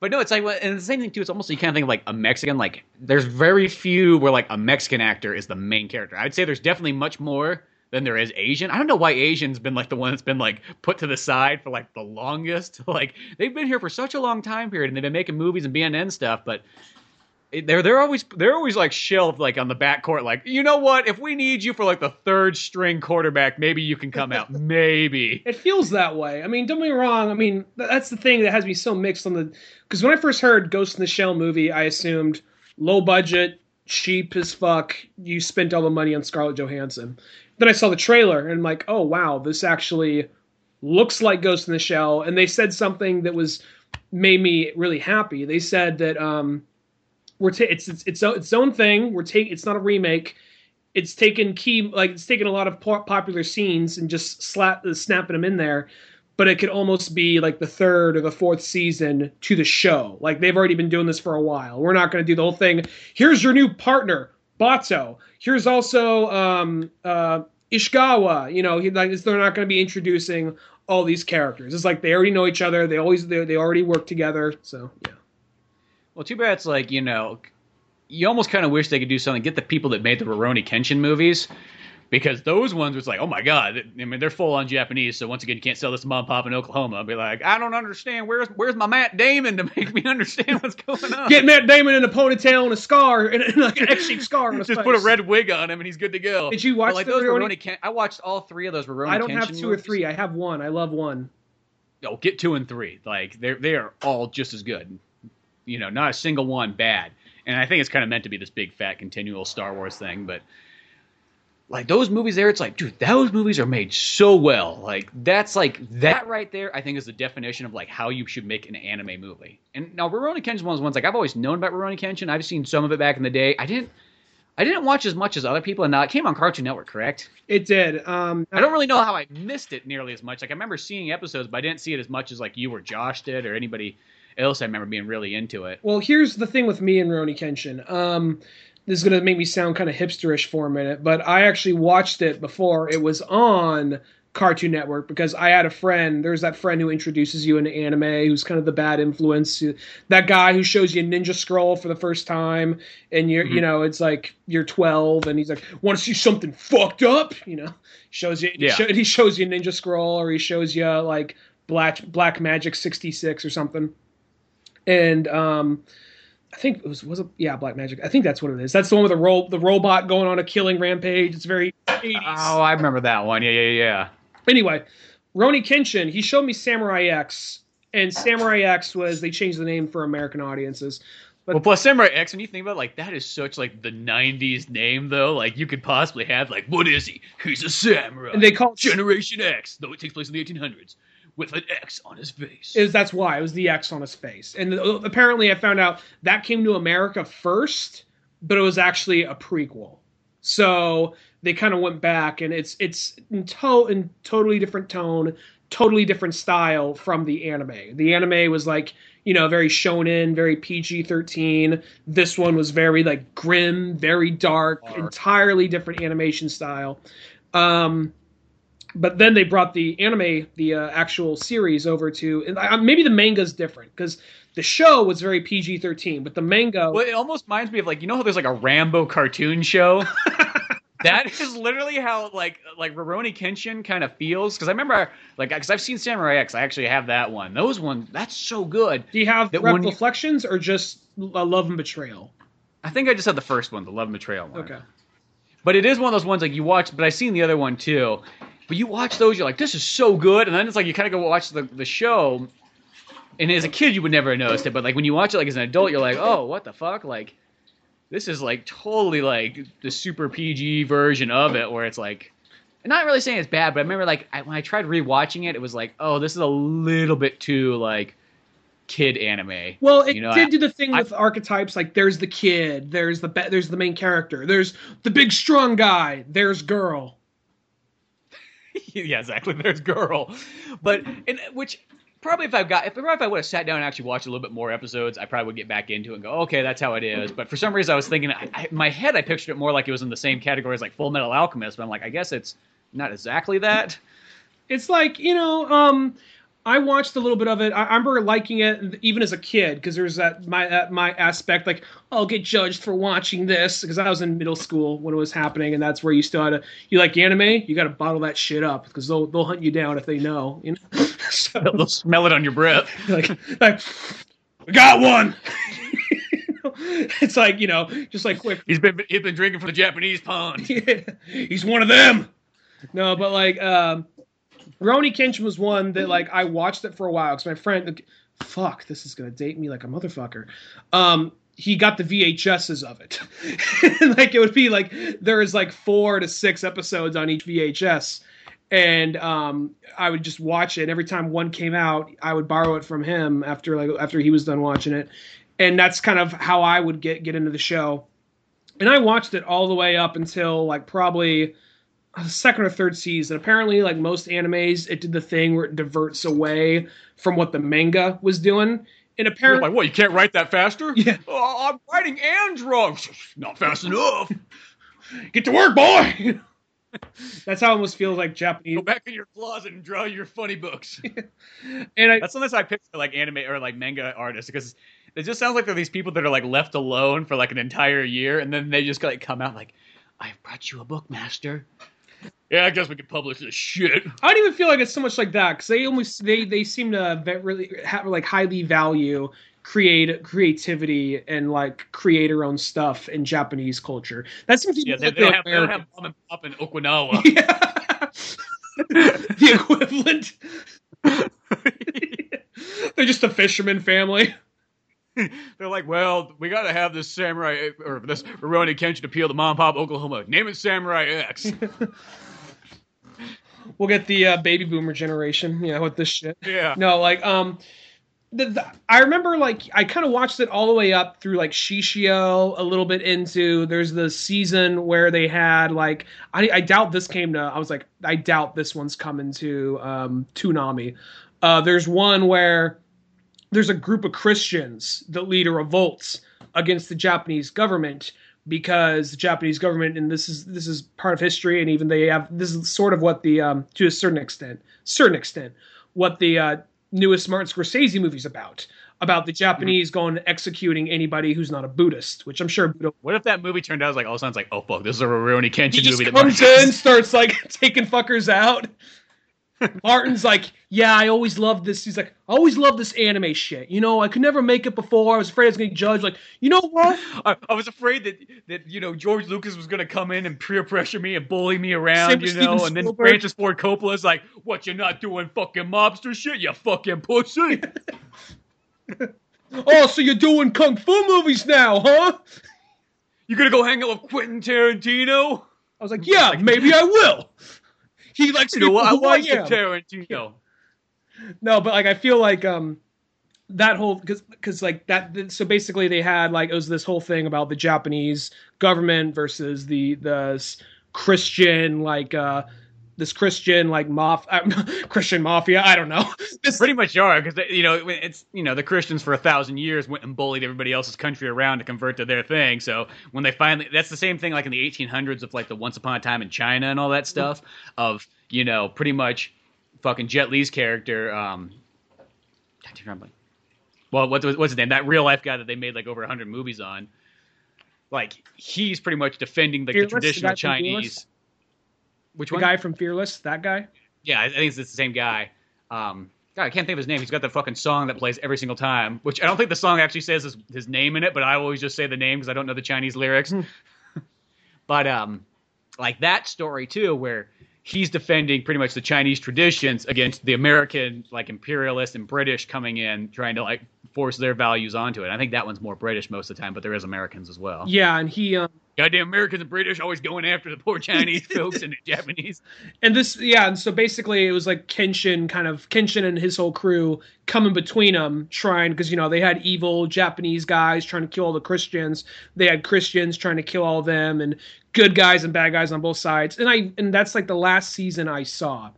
but no, it's like, and the same thing too. It's almost you kind of think of like a Mexican. Like, there's very few where like a Mexican actor is the main character. I'd say there's definitely much more than there is Asian. I don't know why Asian's been like the one that's been like put to the side for like the longest. [laughs] Like they've been here for such a long time period, and they've been making movies and BNN stuff, but they're they're always they're always like shelved like on the back court. Like you know what? If we need you for like the third string quarterback, maybe you can come out. [laughs] maybe. It feels that way. I mean, don't get me wrong. I mean, that's the thing that has me so mixed on the. Because when I first heard Ghost in the Shell movie, I assumed low budget, cheap as fuck. You spent all the money on Scarlett Johansson. Then I saw the trailer and I'm like, oh wow, this actually looks like Ghost in the Shell. And they said something that was made me really happy. They said that um, we're ta- it's it's it's its own thing. We're take it's not a remake. It's taken key like it's taken a lot of po- popular scenes and just slap uh, snapping them in there. But it could almost be like the third or the fourth season to the show. Like they've already been doing this for a while. We're not going to do the whole thing. Here's your new partner, Batou. Here's also um, uh, Ishikawa. You know, he, like they're not going to be introducing all these characters. It's like they already know each other. They always they, they already work together. So yeah. Well, too bad it's like you know, you almost kind of wish they could do something. Get the people that made the Rurouni Kenshin movies. Because those ones was like, oh my god! I mean, they're full on Japanese. So once again, you can't sell this to mom and pop in Oklahoma. I'll be like, I don't understand. Where's where's my Matt Damon to make me [laughs] understand what's going on? Get Matt Damon in a ponytail and a scar and, and like an X-shaped scar on his [laughs] Just face. put a red wig on him and he's good to go. Did you watch But, like the those Ken- I watched all three of those Rurouni Kenshin. I don't have Kenshin two or three. I have one. I love one. Oh, get two and three. Like they're they are all just as good. You know, not a single one bad. And I think it's kind of meant to be this big fat continual Star Wars thing, but like those movies there, it's like, dude, those movies are made so well. Like that's like that right there. I think is the definition of like how you should make an anime movie. And now Rurouni Kenshin one's ones like I've always known about Rurouni Kenshin. I've seen some of it back in the day. I didn't. I didn't watch as much as other people, and uh, it came on Cartoon Network, correct? It did. Um, I don't really know how I missed it nearly as much. Like I remember seeing episodes, but I didn't see it as much as like you or Josh did, or anybody I remember being really into it. Well, here's the thing with me and Roni Kenshin. Um, this is gonna make me sound kind of hipsterish for a minute, but I actually watched it before it was on Cartoon Network because I had a friend. There's that friend who introduces you into anime, who's kind of the bad influence. That guy who shows you Ninja Scroll for the first time, and you're, you know, it's like you're 12, and he's like, "Want to see something fucked up?" You know, shows you. Yeah. he shows you Ninja Scroll, or he shows you like Black Black Magic 66 or something, and um. I think it was was it yeah Black Magic. I think that's what it is. That's the one with the ro- the robot going on a killing rampage. It's very 80s. Oh, I remember that one. Yeah, yeah, yeah. Anyway, Roni Kenshin, he showed me Samurai X, and Samurai X was they changed the name for American audiences. But Well, plus Samurai X, when you think about it, like that is such like the '90s name though. Like you could possibly have like, what is he? He's a samurai. and they call it Generation X, though it takes place in the 1800s, with an X on his face. is that's why it was the X on his face. And uh, apparently, I found out that came to America first, but it was actually a prequel. So they kind of went back, and it's it's in, to- in totally different tone, totally different style from the anime. The anime was like you know very shonen, very PG thirteen. This one was very like grim, very dark, Dark. entirely different animation style. Um, but then they brought the anime, the uh, actual series, over to and uh, maybe the manga's different because the show was very PG thirteen, but the manga. Well, it almost reminds me of like you know how there's like a Rambo cartoon show. [laughs] that is literally how like like Rurouni Kenshin kind of feels because I remember like because I've seen Samurai X. I actually have that one. Those ones that's so good. Do you have that when you- reflections or just uh, love and betrayal? I think I just had the first one, the Love and Betrayal one. Okay. But it is one of those ones like you watch. But I've seen the other one too, But you watch those, you're like, this is so good, and then it's like you kind of go watch the the show, and as a kid you would never have noticed it, but like when you watch it like as an adult, you're like, oh, what the fuck, like. This is like totally like the super PG version of it, where it's like, I'm not really saying it's bad, but I remember like I, when I tried rewatching it, it was like, oh, this is a little bit too like kid anime. Well, it You know, did I- do the thing I- with archetypes. Like, there's the kid, there's the be- there's the main character, there's the big strong guy, there's girl. [laughs] yeah, exactly. There's girl, but and which probably if I've got if, if I would have sat down and actually watched a little bit more episodes, I probably would get back into it and go, okay, that's how it is. But for some reason, I was thinking I, I, my head, I pictured it more like it was in the same category as like Full Metal Alchemist. But I'm like, I guess it's not exactly that. It's like you know, um, I watched a little bit of it. I, I remember liking it even as a kid because there's that my that my aspect like I'll get judged for watching this because I was in middle school when it was happening, and that's where you still had to you like anime, you got to bottle that shit up because they'll they'll hunt you down if they know. You know, [laughs] so They'll smell it on your breath. [laughs] like like we got one. [laughs] it's like you know, just like quick He's been he's been drinking from the Japanese pond. he's one of them. No, but like um Roni Kenshin was one that like I watched it for a while because my friend like, fuck, this is gonna date me like a motherfucker. Um he got the VHSs of it. [laughs] like it would be like there is like four to six episodes on each VHS. And um, I would just watch it. And every time one came out, I would borrow it from him after like after he was done watching it. And that's kind of how I would get get into the show and I watched it all the way up until like probably second or third season. Apparently, like most animes, it did the thing where it diverts away from what the manga was doing. And You're apparently, like, what? You can't write that faster? [laughs] Yeah. Oh, I'm writing and drunk. [laughs] Not fast enough. get to work, boy. [laughs] That's how it almost feels like Japanese. Go back in your closet and draw your funny books. And I, That's unless I picture like anime or like manga artists because it just sounds like they're these people that are like left alone for like an entire year and then they just like come out like, I've brought you a book, master. Yeah, I guess we could publish this shit. I don't even feel like it's so much like that because they almost they they seem to really have like highly value create creativity and like create their own stuff in Japanese culture. That seems to be Yeah, they, they don't have they don't have mom and pop in Okinawa. [laughs] [laughs] the equivalent. [laughs] They're just a fisherman family. They're like, well, we got to have this samurai eh, or this Rurouni Kenshin appeal to mom and pop Oklahoma. Name it Samurai X. We'll get the uh, baby boomer generation, you know, with this shit. yeah. No, like, um, the, the, I remember like I kind of watched it all the way up through like Shishio, a little bit into. There's the season where they had like I, I doubt this came to. I was like I doubt this one's coming to um, Toonami. Uh, there's one where there's a group of Christians that lead a revolt against the Japanese government because the Japanese government, and this is this is part of history, and even they have this is sort of what the um, to a certain extent, certain extent, what the uh, newest Martin Scorsese movie's about about the Japanese going and executing anybody who's not a Buddhist, which I'm sure Buddha. What if that movie turned out like all of a sudden it's like, oh fuck, this is a Rurouni Kenshin He just movie that comes Martin- in, starts like [laughs] taking fuckers out. [laughs] Martin's like, yeah, I always loved this. He's like, I always loved this anime shit. You know, I could never make it before. I was afraid I was going to get judged. Like, you know what? I, I was afraid that that you know George Lucas was gonna come in and peer pressure me and bully me around, Same you know, Steven and then Francis Ford Coppola's like, "What you're not doing, fucking mobster shit, you fucking pussy." [laughs] Oh, so you're doing kung fu movies now, huh? You're gonna go hang out with Quentin Tarantino? I was like, yeah, maybe I will. [laughs] He likes You know what? I people who like the am. Tarantino. No, but like I feel like um that whole because because like that so basically they had like it was this whole thing about the Japanese government versus the the Christian like uh this Christian like maf uh, [laughs] Christian mafia I don't know [laughs] this Pretty much are because you know it's you know the Christians for a thousand years went and bullied everybody else's country around to convert to their thing. So when they finally, that's the same thing like in the 1800s of like the Once Upon a Time in China and all that stuff. Of you know pretty much fucking Jet Li's character. Um, God, damn, I'm like- well, what's what's his name? That real life guy that they made like over hundred movies on. Like he's pretty much defending like Fearless, the traditional? Chinese. Which the one? guy from Fearless that guy Yeah, I think it's the same guy. Um, God, I can't think of his name. He's got the fucking song that plays every single time, which I don't think the song actually says his, his name in it, but I always just say the name because I don't know the Chinese lyrics. [laughs] but um, like that story too, where he's defending pretty much the Chinese traditions against the American like imperialist and British coming in trying to like force their values onto it. I think that one's more British most of the time, but there is Americans as well. Yeah, and he um, Goddamn Americans and British always going after the poor [laughs] Chinese folks and the Japanese. and this yeah, and so basically it was like Kenshin kind of Kenshin and his whole crew coming between them, trying because you know they had evil Japanese guys trying to kill all the Christians. They had Christians trying to kill all of them, and good guys and bad guys on both sides. And I and that's like the last season I saw,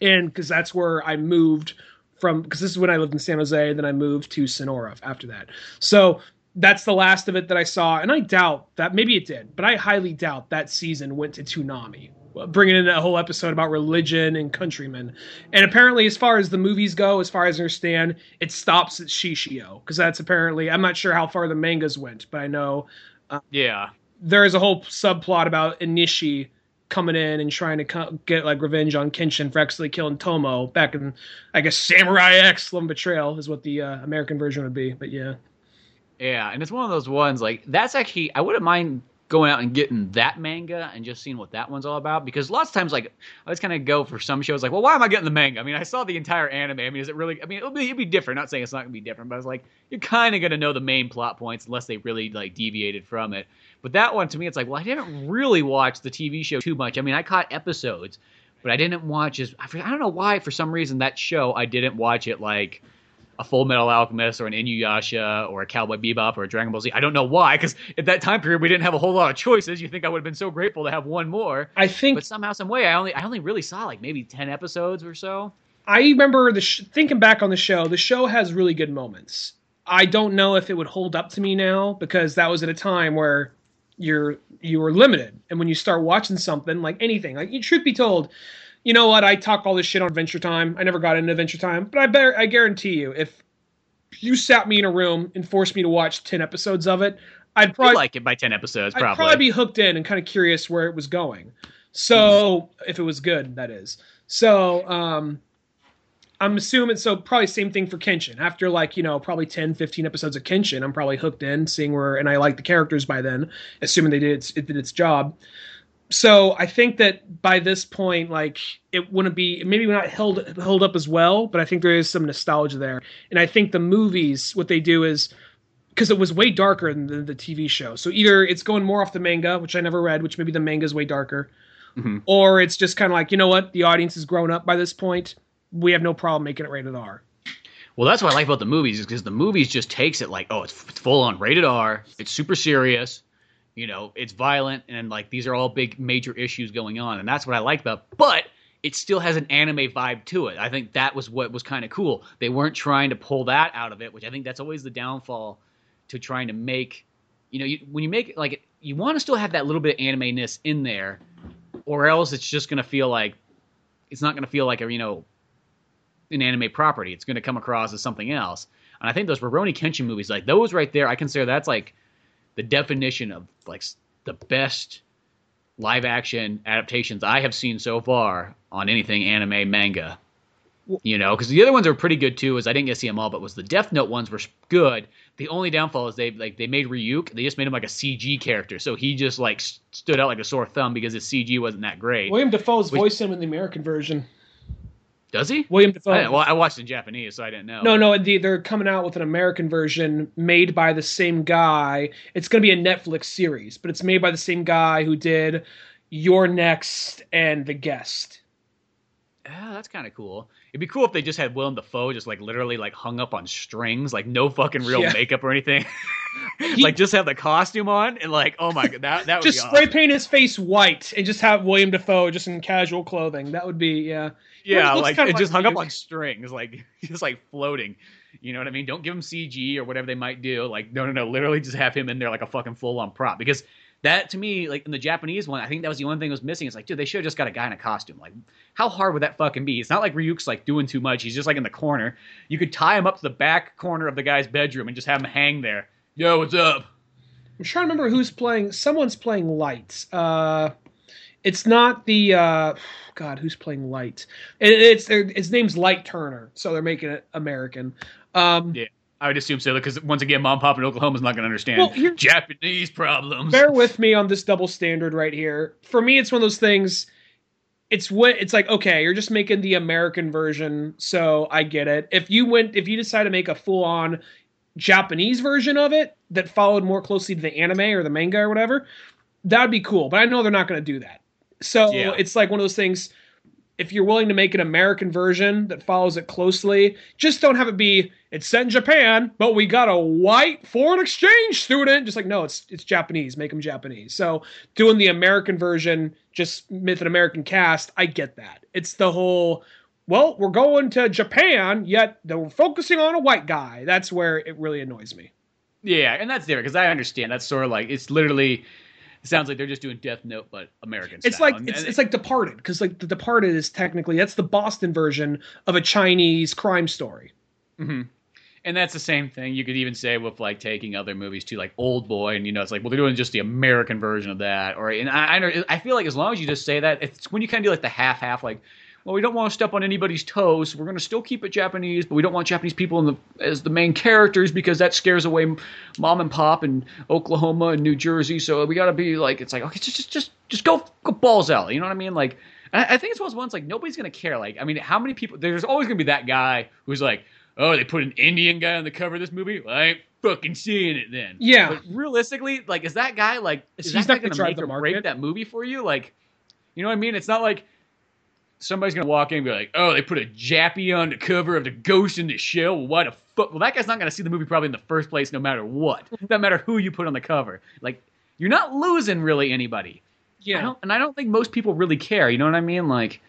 and because that's where I moved from because this is when I lived in San Jose. Then I moved to Sonora after that. So that's the last of it that I saw, and I doubt that maybe it did, but I highly doubt that season went to Toonami, bringing in a whole episode about religion and countrymen. And apparently, as far as the movies go, as far as I understand, it stops at Shishio because that's apparently I'm not sure how far the mangas went, but I know Yeah. there is a whole subplot about Enishi coming in and trying to co- get like revenge on Kenshin for actually killing Tomo back in, I guess Samurai X: Love Betrayal is what the uh, American version would be. But yeah, Yeah, and it's one of those ones like that's actually I wouldn't mind going out and getting that manga and just seeing what that one's all about because lots of times like I always kind of go for some shows like well why am I getting the manga? I mean I saw the entire anime. I mean is it really I mean it'll be, it'll be different. Not saying it's not gonna be different but I was like you're kind of gonna know the main plot points unless they really like deviated from it. But that one to me it's like well I didn't really watch the TV show too much. I mean I caught episodes but I didn't watch as I don't know why for some reason that show I didn't watch it like a Full Metal Alchemist or an Inuyasha or a Cowboy Bebop or a Dragon Ball Z. I don't know why, because at that time period we didn't have a whole lot of choices. You think I would have been so grateful to have one more, I think but somehow, some way, I only I only really saw like maybe ten episodes or so. I remember the sh- thinking back on the show. The show has really good moments. I don't know if it would hold up to me now because that was at a time where you're you were limited, and when you start watching something like anything, like you truth be told, you know what? I talk all this shit on Adventure Time. I never got into Adventure Time, but I bear I guarantee you, if you sat me in a room and forced me to watch ten episodes of it, I'd probably like it by ten episodes, Probably. I'd probably. be hooked in and kind of curious where it was going. So if it was good, that is. So um I'm assuming so probably same thing for Kenshin. After like, you know, probably 10, 15 episodes of Kenshin, I'm probably hooked in, seeing where and I like the characters by then, assuming they did its, it did its job. So I think that by this point, like it wouldn't be maybe not held held up as well, but I think there is some nostalgia there. And I think the movies, what they do is because it was way darker than the, the TV show. So either it's going more off the manga, which I never read, which maybe the manga is way darker, Mhm. or it's just kind of like you know what, the audience has grown up by this point. We have no problem making it rated R. Well, that's what I like about the movies is because the movies just takes it like, oh, it's, it's full on rated R. It's super serious. You know, it's violent, and like these are all big major issues going on, and that's what I like about. But it still has an anime vibe to it. I think that was what was kind of cool. They weren't trying to pull that out of it, which I think that's always the downfall to trying to make. You know, you, when you make like you want to still have that little bit of anime ness in there, or else it's just gonna feel like it's not gonna feel like a you know an anime property. It's going to come across as something else. And I think those Rurouni Kenshin movies, like those right there, I consider that's like the definition of like the best live action adaptations I have seen so far on anything anime manga. You know, because the other ones are pretty good too. Is I didn't get to see them all, but was the Death Note ones were good. The only downfall is they like they made Ryuk. They just made him like a CG character, so he just like stood out like a sore thumb because his CG wasn't that great. Willem Dafoe's Which- voicing him in the American version. Does he? Willem Dafoe. I, well, I watched in Japanese, so I didn't know. No, no, indeed, they're coming out with an American version made by the same guy. It's going to be a Netflix series, but it's made by the same guy who did You're Next and The Guest. Yeah, that's kind of cool. It'd be cool if they just had Willem Dafoe just like literally like hung up on strings, like no fucking real Yeah. makeup or anything. [laughs] [laughs] Like just have the costume on and like, oh my god, that that would Just spray awesome. paint his face white and just have Willem Dafoe just in casual clothing. That would be, yeah. Yeah, looks like kinda it like just hung up Ryuk. on strings, like [laughs] just like floating. You know what I mean? Don't give him CG or whatever they might do. Like, no, no, no. Literally, just have him in there like a fucking full on prop. Because that to me, like in the Japanese one, I think that was the only thing that was missing. It's like, dude, they should have just got a guy in a costume. Like, how hard would that fucking be? It's not like Ryuk's like doing too much. He's just like in the corner. You could tie him up to the back corner of the guy's bedroom and just have him hang there. Yo, what's up? I'm trying to remember who's playing. Someone's playing lights. Uh, it's not the uh, God. Who's playing Light? It, it's his name's Light Turner, so they're making it American. Um, Yeah. I would assume so because once again, mom pop in Oklahoma's not going to understand Well, here- Japanese problems. bear with me on this double standard right here. For me, it's one of those things. it's what it's like okay you're just making the american version so i get it if you went if you decide to make a full-on japanese version of it that followed more closely to the anime or the manga or whatever that'd be cool but i know they're not going to do that so Yeah. it's like one of those things if you're willing to make an american version that follows it closely just don't have it be it's set in japan but we got a white foreign exchange student just like no it's it's japanese make them japanese so doing the american version just with an american cast i get that it's the whole well we're going to japan yet they're focusing on a white guy that's where it really annoys me Yeah, and that's different because I understand. That's sort of like it's literally. It sounds like they're just doing Death Note, but American. it's style. like And- it's, and- it's like departed because like the departed is technically that's the boston version of a chinese crime story Mhm. And that's the same thing you could even say with like taking other movies too, like Old Boy, and you know it's like well they're doing just the American version of that, or and I I, know, I feel like as long as you just say that, it's when you kind of do like the half half, like well we don't want to step on anybody's toes, so we're going to still keep it Japanese, but we don't want Japanese people in the as the main characters because that scares away mom and pop in Oklahoma and New Jersey, so we got to be like it's like okay just just just just go go balls out, you know what I mean, like. I I think it's one of those ones like nobody's gonna care. Like, I mean, how many people? There's always gonna be that guy who's like, "Oh, they put an Indian guy on the cover of this movie. Well, I ain't fucking seeing it then." Yeah. But realistically, like, is that guy like is He's that not gonna gonna make or market. break that movie for you? Like, you know what I mean? It's not like somebody's gonna walk in and be like, "Oh, they put a Jappy on the cover of the Ghost in the Shell." Well, why the fuck? Well, that guy's not gonna see the movie probably in the first place, no matter what. [laughs] no matter who you put on the cover. Like, you're not losing really anybody. I don't, and I don't think most people really care. You know what I mean? Like,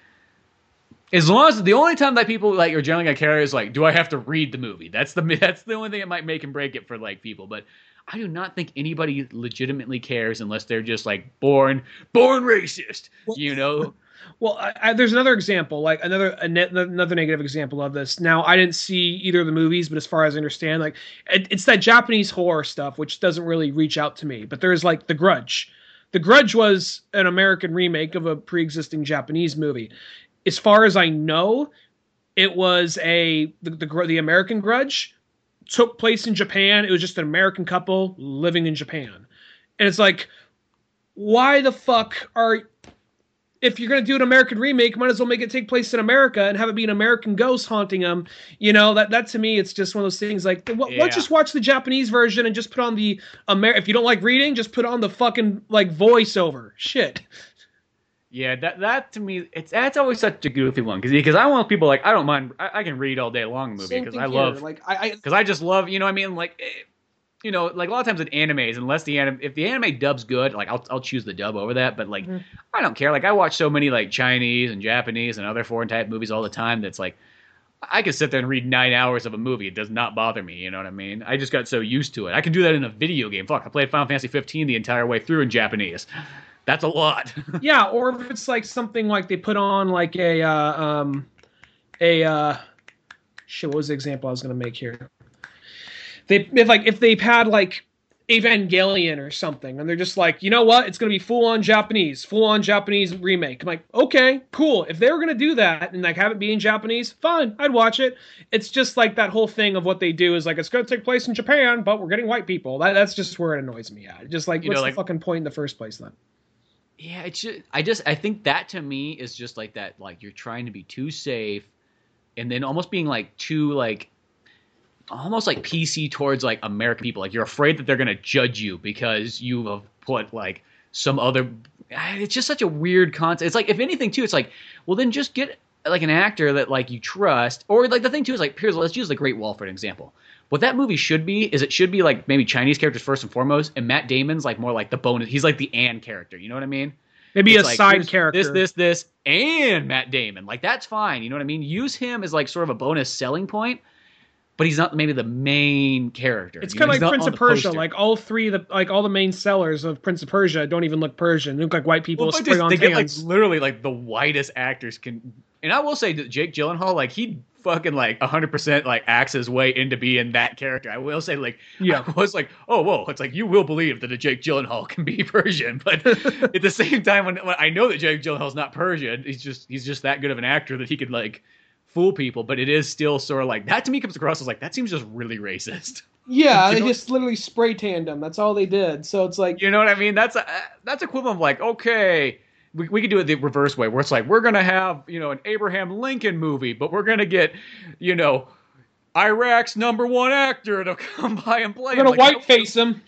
as long as the only time that people like are generally gonna care is like, do I have to read the movie? That's the [laughs] that's the only thing that might make and break it for like people. But I do not think anybody legitimately cares unless they're just like born born racist. You know? Well, I, I, there's another example, like another another negative example of this. Now, I didn't see either of the movies, but as far as I understand, like it, it's that Japanese horror stuff, which doesn't really reach out to me. But there's like The Grudge. The Grudge was an American remake of a pre-existing Japanese movie. As far as I know, it was a the the, the American Grudge took place in Japan. It was just an American couple living in Japan, and it's like, why the fuck are if you're going to do an American remake, might as well make it take place in America and have it be an American ghost haunting them. You know, that that to me, it's just one of those things like, w- Yeah. let's just watch the Japanese version and just put on the Amer. If you don't like reading, just put on the fucking like voiceover. Shit. Yeah, that that to me, it's that's always such a goofy one because because I want people like I don't mind I, I can read all day long movie because I love like I, I because I just love you know what I mean like eh, you know like a lot of times with animes unless the anime, if the anime dub's good like I'll I'll choose the dub over that but like Mhm. I don't care like I watch so many like Chinese and Japanese and other foreign type movies all the time that's like I could sit there and read nine hours of a movie it does not bother me you know what I mean I just got so used to it I can do that in a video game fuck I played Final Fantasy 15 the entire way through in Japanese that's a lot [laughs] yeah, or if it's like something like they put on like a uh, um a uh shit. What was the example I was going to make here? They if like if they've had like Evangelion or something, and they're just like, you know what? It's going to be full on Japanese, full on Japanese remake. I'm like, okay, cool. If they were going to do that and like have it be in Japanese, fine, I'd watch it. It's just like that whole thing of what they do is like it's going to take place in Japan, but we're getting white people. That, that's just where it annoys me at. Just like You what's know, the fucking point in the first place then? Yeah, it's just, I just I think that to me is just like that like you're trying to be too safe and then almost being like too like almost like PC towards like American people. Like you're afraid that they're going to judge you because you have put like some other [sighs] it's just such a weird concept. It's like if anything too it's like well then just get like an actor that like you trust or like the thing too is like here's let's use the Great Wall for an example. What that movie should be is it should be like maybe Chinese characters first and foremost, and Matt Damon's like more like the bonus. He's like the and character. You know what I mean? Maybe It's a like, side character. This, this, this, and Matt Damon. Like that's fine. You know what I mean? Use him as like sort of a bonus selling point, but he's not maybe the main character. It's kind of like Prince of Persia. poster. Like all three, of the like all the main sellers of Prince of Persia don't even look Persian. They look like white people well, with just- on they get like literally like the whitest actors can. And I will say that Jake Gyllenhaal, like he fucking like 100% like acts his way into being that character. I will say like Yeah. I was like, oh whoa, it's like you will believe that a Jake Gyllenhaal can be [laughs] Persian, but [laughs] at the same time, when, when I know that Jake Gyllenhaal's not Persian, he's just he's just that good of an actor that he could like fool people. But it is still sort of like that to me comes across as like that seems just really racist. yeah, [laughs] they just literally spray tanned them. That's all they did. So it's like, You know what I mean? That's a, that's equivalent of like okay. we, we could do it the reverse way, where it's like we're gonna have you know an Abraham Lincoln movie, but we're gonna get you know Iraq's number one actor to [laughs] come by and play. We're gonna. Like, white face him.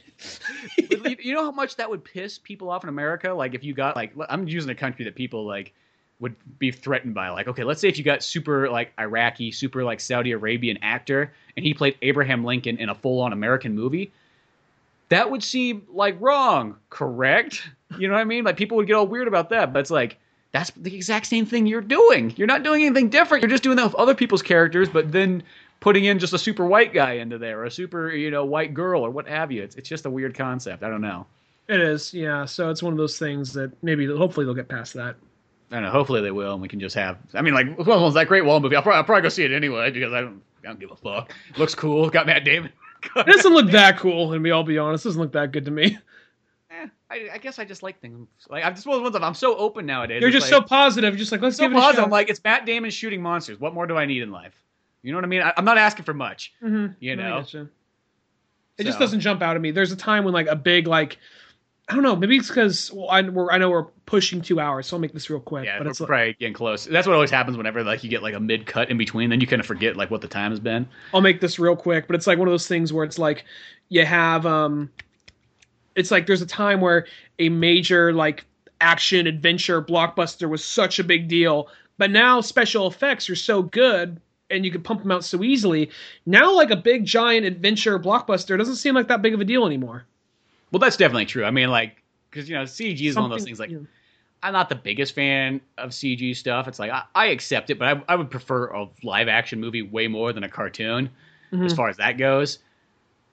[laughs] you know how much that would piss people off in America? Like if you got like I'm using a country that people like would be threatened by. Like okay, let's say if you got super like Iraqi, super like Saudi Arabian actor, and he played Abraham Lincoln in a full on American movie, that would seem like wrong, correct? You know what I mean? Like people would get all weird about that, but it's like that's the exact same thing you're doing. You're not doing anything different. You're just doing that with other people's characters, but then putting in just a super white guy into there, or a super you know white girl, or what have you. It's it's just a weird concept. I don't know. It is, yeah. So it's one of those things that maybe, hopefully, they'll get past that. I don't know. Hopefully they will, and we can just have. I mean, like, well, it's that Great Wall movie. I'll probably, I'll probably go see it anyway because I don't, I don't give a fuck. Looks cool. Got Matt Damon. [laughs] It doesn't look that cool, and we all be honest, it doesn't look that good to me. Eh, I, I guess I just like things. Like I'm just one of the ones. I'm so open nowadays. You're just like, so positive, You're just like let's so give it a positive. shot. I'm like, it's Matt Damon shooting monsters. What more do I need in life? You know what I mean? I, I'm not asking for much. Mhm. You I know? getcha. It just doesn't jump out at me. There's a time when like a big like I don't know. Maybe it's because well, I, we're, I know we're pushing two hours, so I'll make this real quick. Yeah, but we're it's like, probably getting close. That's what always happens whenever like you get like a mid cut in between. Then you kind of forget like what the time has been. I'll make this real quick. But it's like one of those things where it's like you have um, it's like there's a time where a major like action adventure blockbuster was such a big deal, but now special effects are so good. And you can pump them out so easily. Now, like a big giant adventure blockbuster doesn't seem like that big of a deal anymore. Well, that's definitely true. I mean, like, because you know, CG is one of those things. Like. I'm not the biggest fan of CG stuff. It's like I, I accept it, but I, I would prefer a live action movie way more than a cartoon, as Mhm. far as that goes.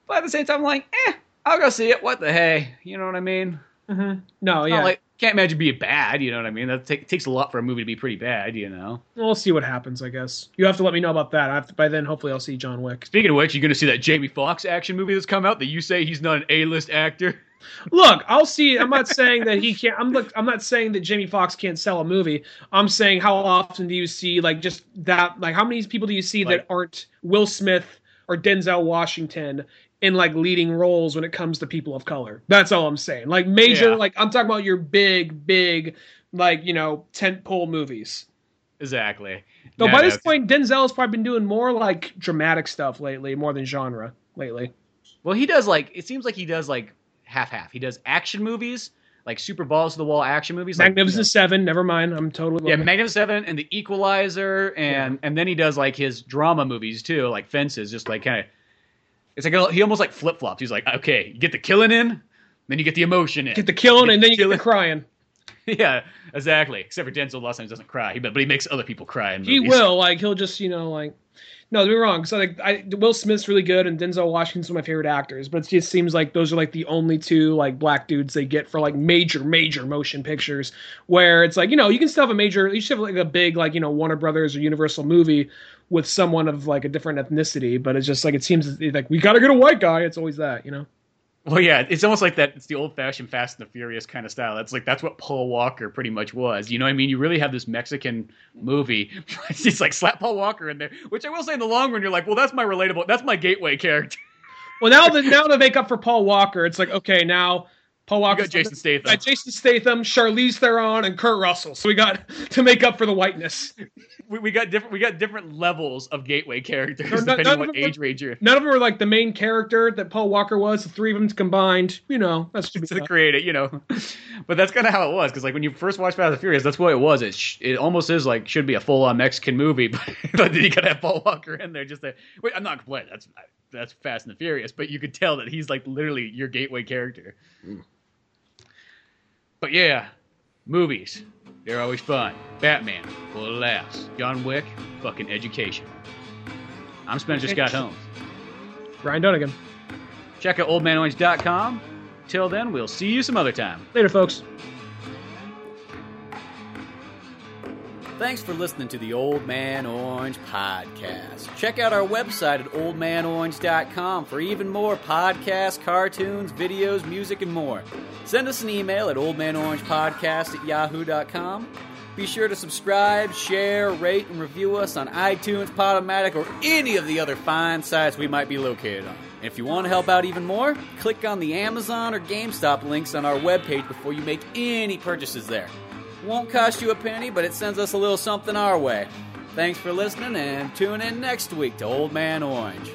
But at the same time, I'm like, eh, I'll go see it. What the hey, you know what I mean? Mhm. No, yeah. like can't imagine being bad. You know what I mean? That take, takes a lot for a movie to be pretty bad. You know. We'll see what happens, I guess. You have to let me know about that. I have to, by then, hopefully, I'll see John Wick. Speaking of which, you're going to see that Jamie Foxx action movie that's come out that you say he's not an A-list actor. [laughs] Look, I'll see. I'm not saying that he can't. I'm look. I'm not saying that Jamie Foxx can't sell a movie. I'm saying how often do you see like just that? Like how many people do you see Like- that aren't Will Smith or Denzel Washington in like leading roles when it comes to people of color? That's all I'm saying. Like major. Yeah. Like I'm talking about your big, big, like you know, tent pole movies. Exactly. Though No, by no, this point, Denzel's probably been doing more like dramatic stuff lately, more than genre lately. Well, he does like it seems like he does like half half. He does action movies, like super balls to the wall action movies. like, Magnificent Seven. Never mind. I'm totally. yeah, Magnificent Seven and The Equalizer, and and then he does like his drama movies too, like Fences. Just like kind of, it's like a, he almost like flip flops. He's like, okay, you get the killing in, then you get the emotion in. get the killing, and then you get the [laughs] crying. [laughs] yeah, exactly. Except for Denzel, times doesn't cry, but but he makes other people cry in He will like he'll just you know like. No, don't be wrong. So like, I, Will Smith's really good, and Denzel Washington's one of my favorite actors. But it just seems like those are like the only two like black dudes they get for like major, major motion pictures. Where it's like you know you can still have a major, you should have like a big like you know Warner Brothers or Universal movie with someone of like a different ethnicity. But it's just like it seems like we got to get a white guy. It's always that, you know. Well, yeah, it's almost like that. It's the old-fashioned Fast and the Furious kind of style. That's like that's what Paul Walker pretty much was. You know what I mean? You really have this Mexican movie. [laughs] it's like slap Paul Walker in there, which I will say in the long run, you're like, well, that's my relatable. That's my gateway character. Well, now that now to make up for Paul Walker, it's like okay, now Paul Walker, got Jason Statham. got Jason Statham, Charlize Theron, and Kurt Russell. So we got [laughs] to make up for the whiteness. We, we got different. We got different levels of gateway characters No, no, depending none on of what them were- age range you're. None of them were like the main character that Paul Walker was. The three of them combined, you know, that's to be [laughs] to create it, you know. But that's kind of how it was, because like when you first watch Fast and Furious, that's what it was. It sh- it almost is like should be a full on Mexican movie, [laughs] but, but then you gotta have Paul Walker in there just to. Wait, I'm not complaining. That's that's Fast and the Furious, but you could tell that he's like literally your gateway character. Mm. But yeah, movies. They're always fun. Batman, full of laughs. John Wick, fucking education. I'm Spencer Scott Holmes. Ryan Dunnigan. Check out oldmanorange.com. Till then, we'll see you some other time. Later, folks. Thanks for listening to the Old Man Orange podcast. Check out our website at oldmanorange.com for even more podcasts, cartoons, videos, music, and more. Send us an email at oldmanorangepodcast at yahoo.com. Be sure to subscribe, share, rate, and review us on iTunes, Podomatic, or any of the other fine sites we might be located on. And if you want to help out even more, click on the Amazon or GameStop links on our webpage before you make any purchases there. Won't cost you a penny, but it sends us a little something our way. Thanks for listening and tune in next week to Old Man Orange.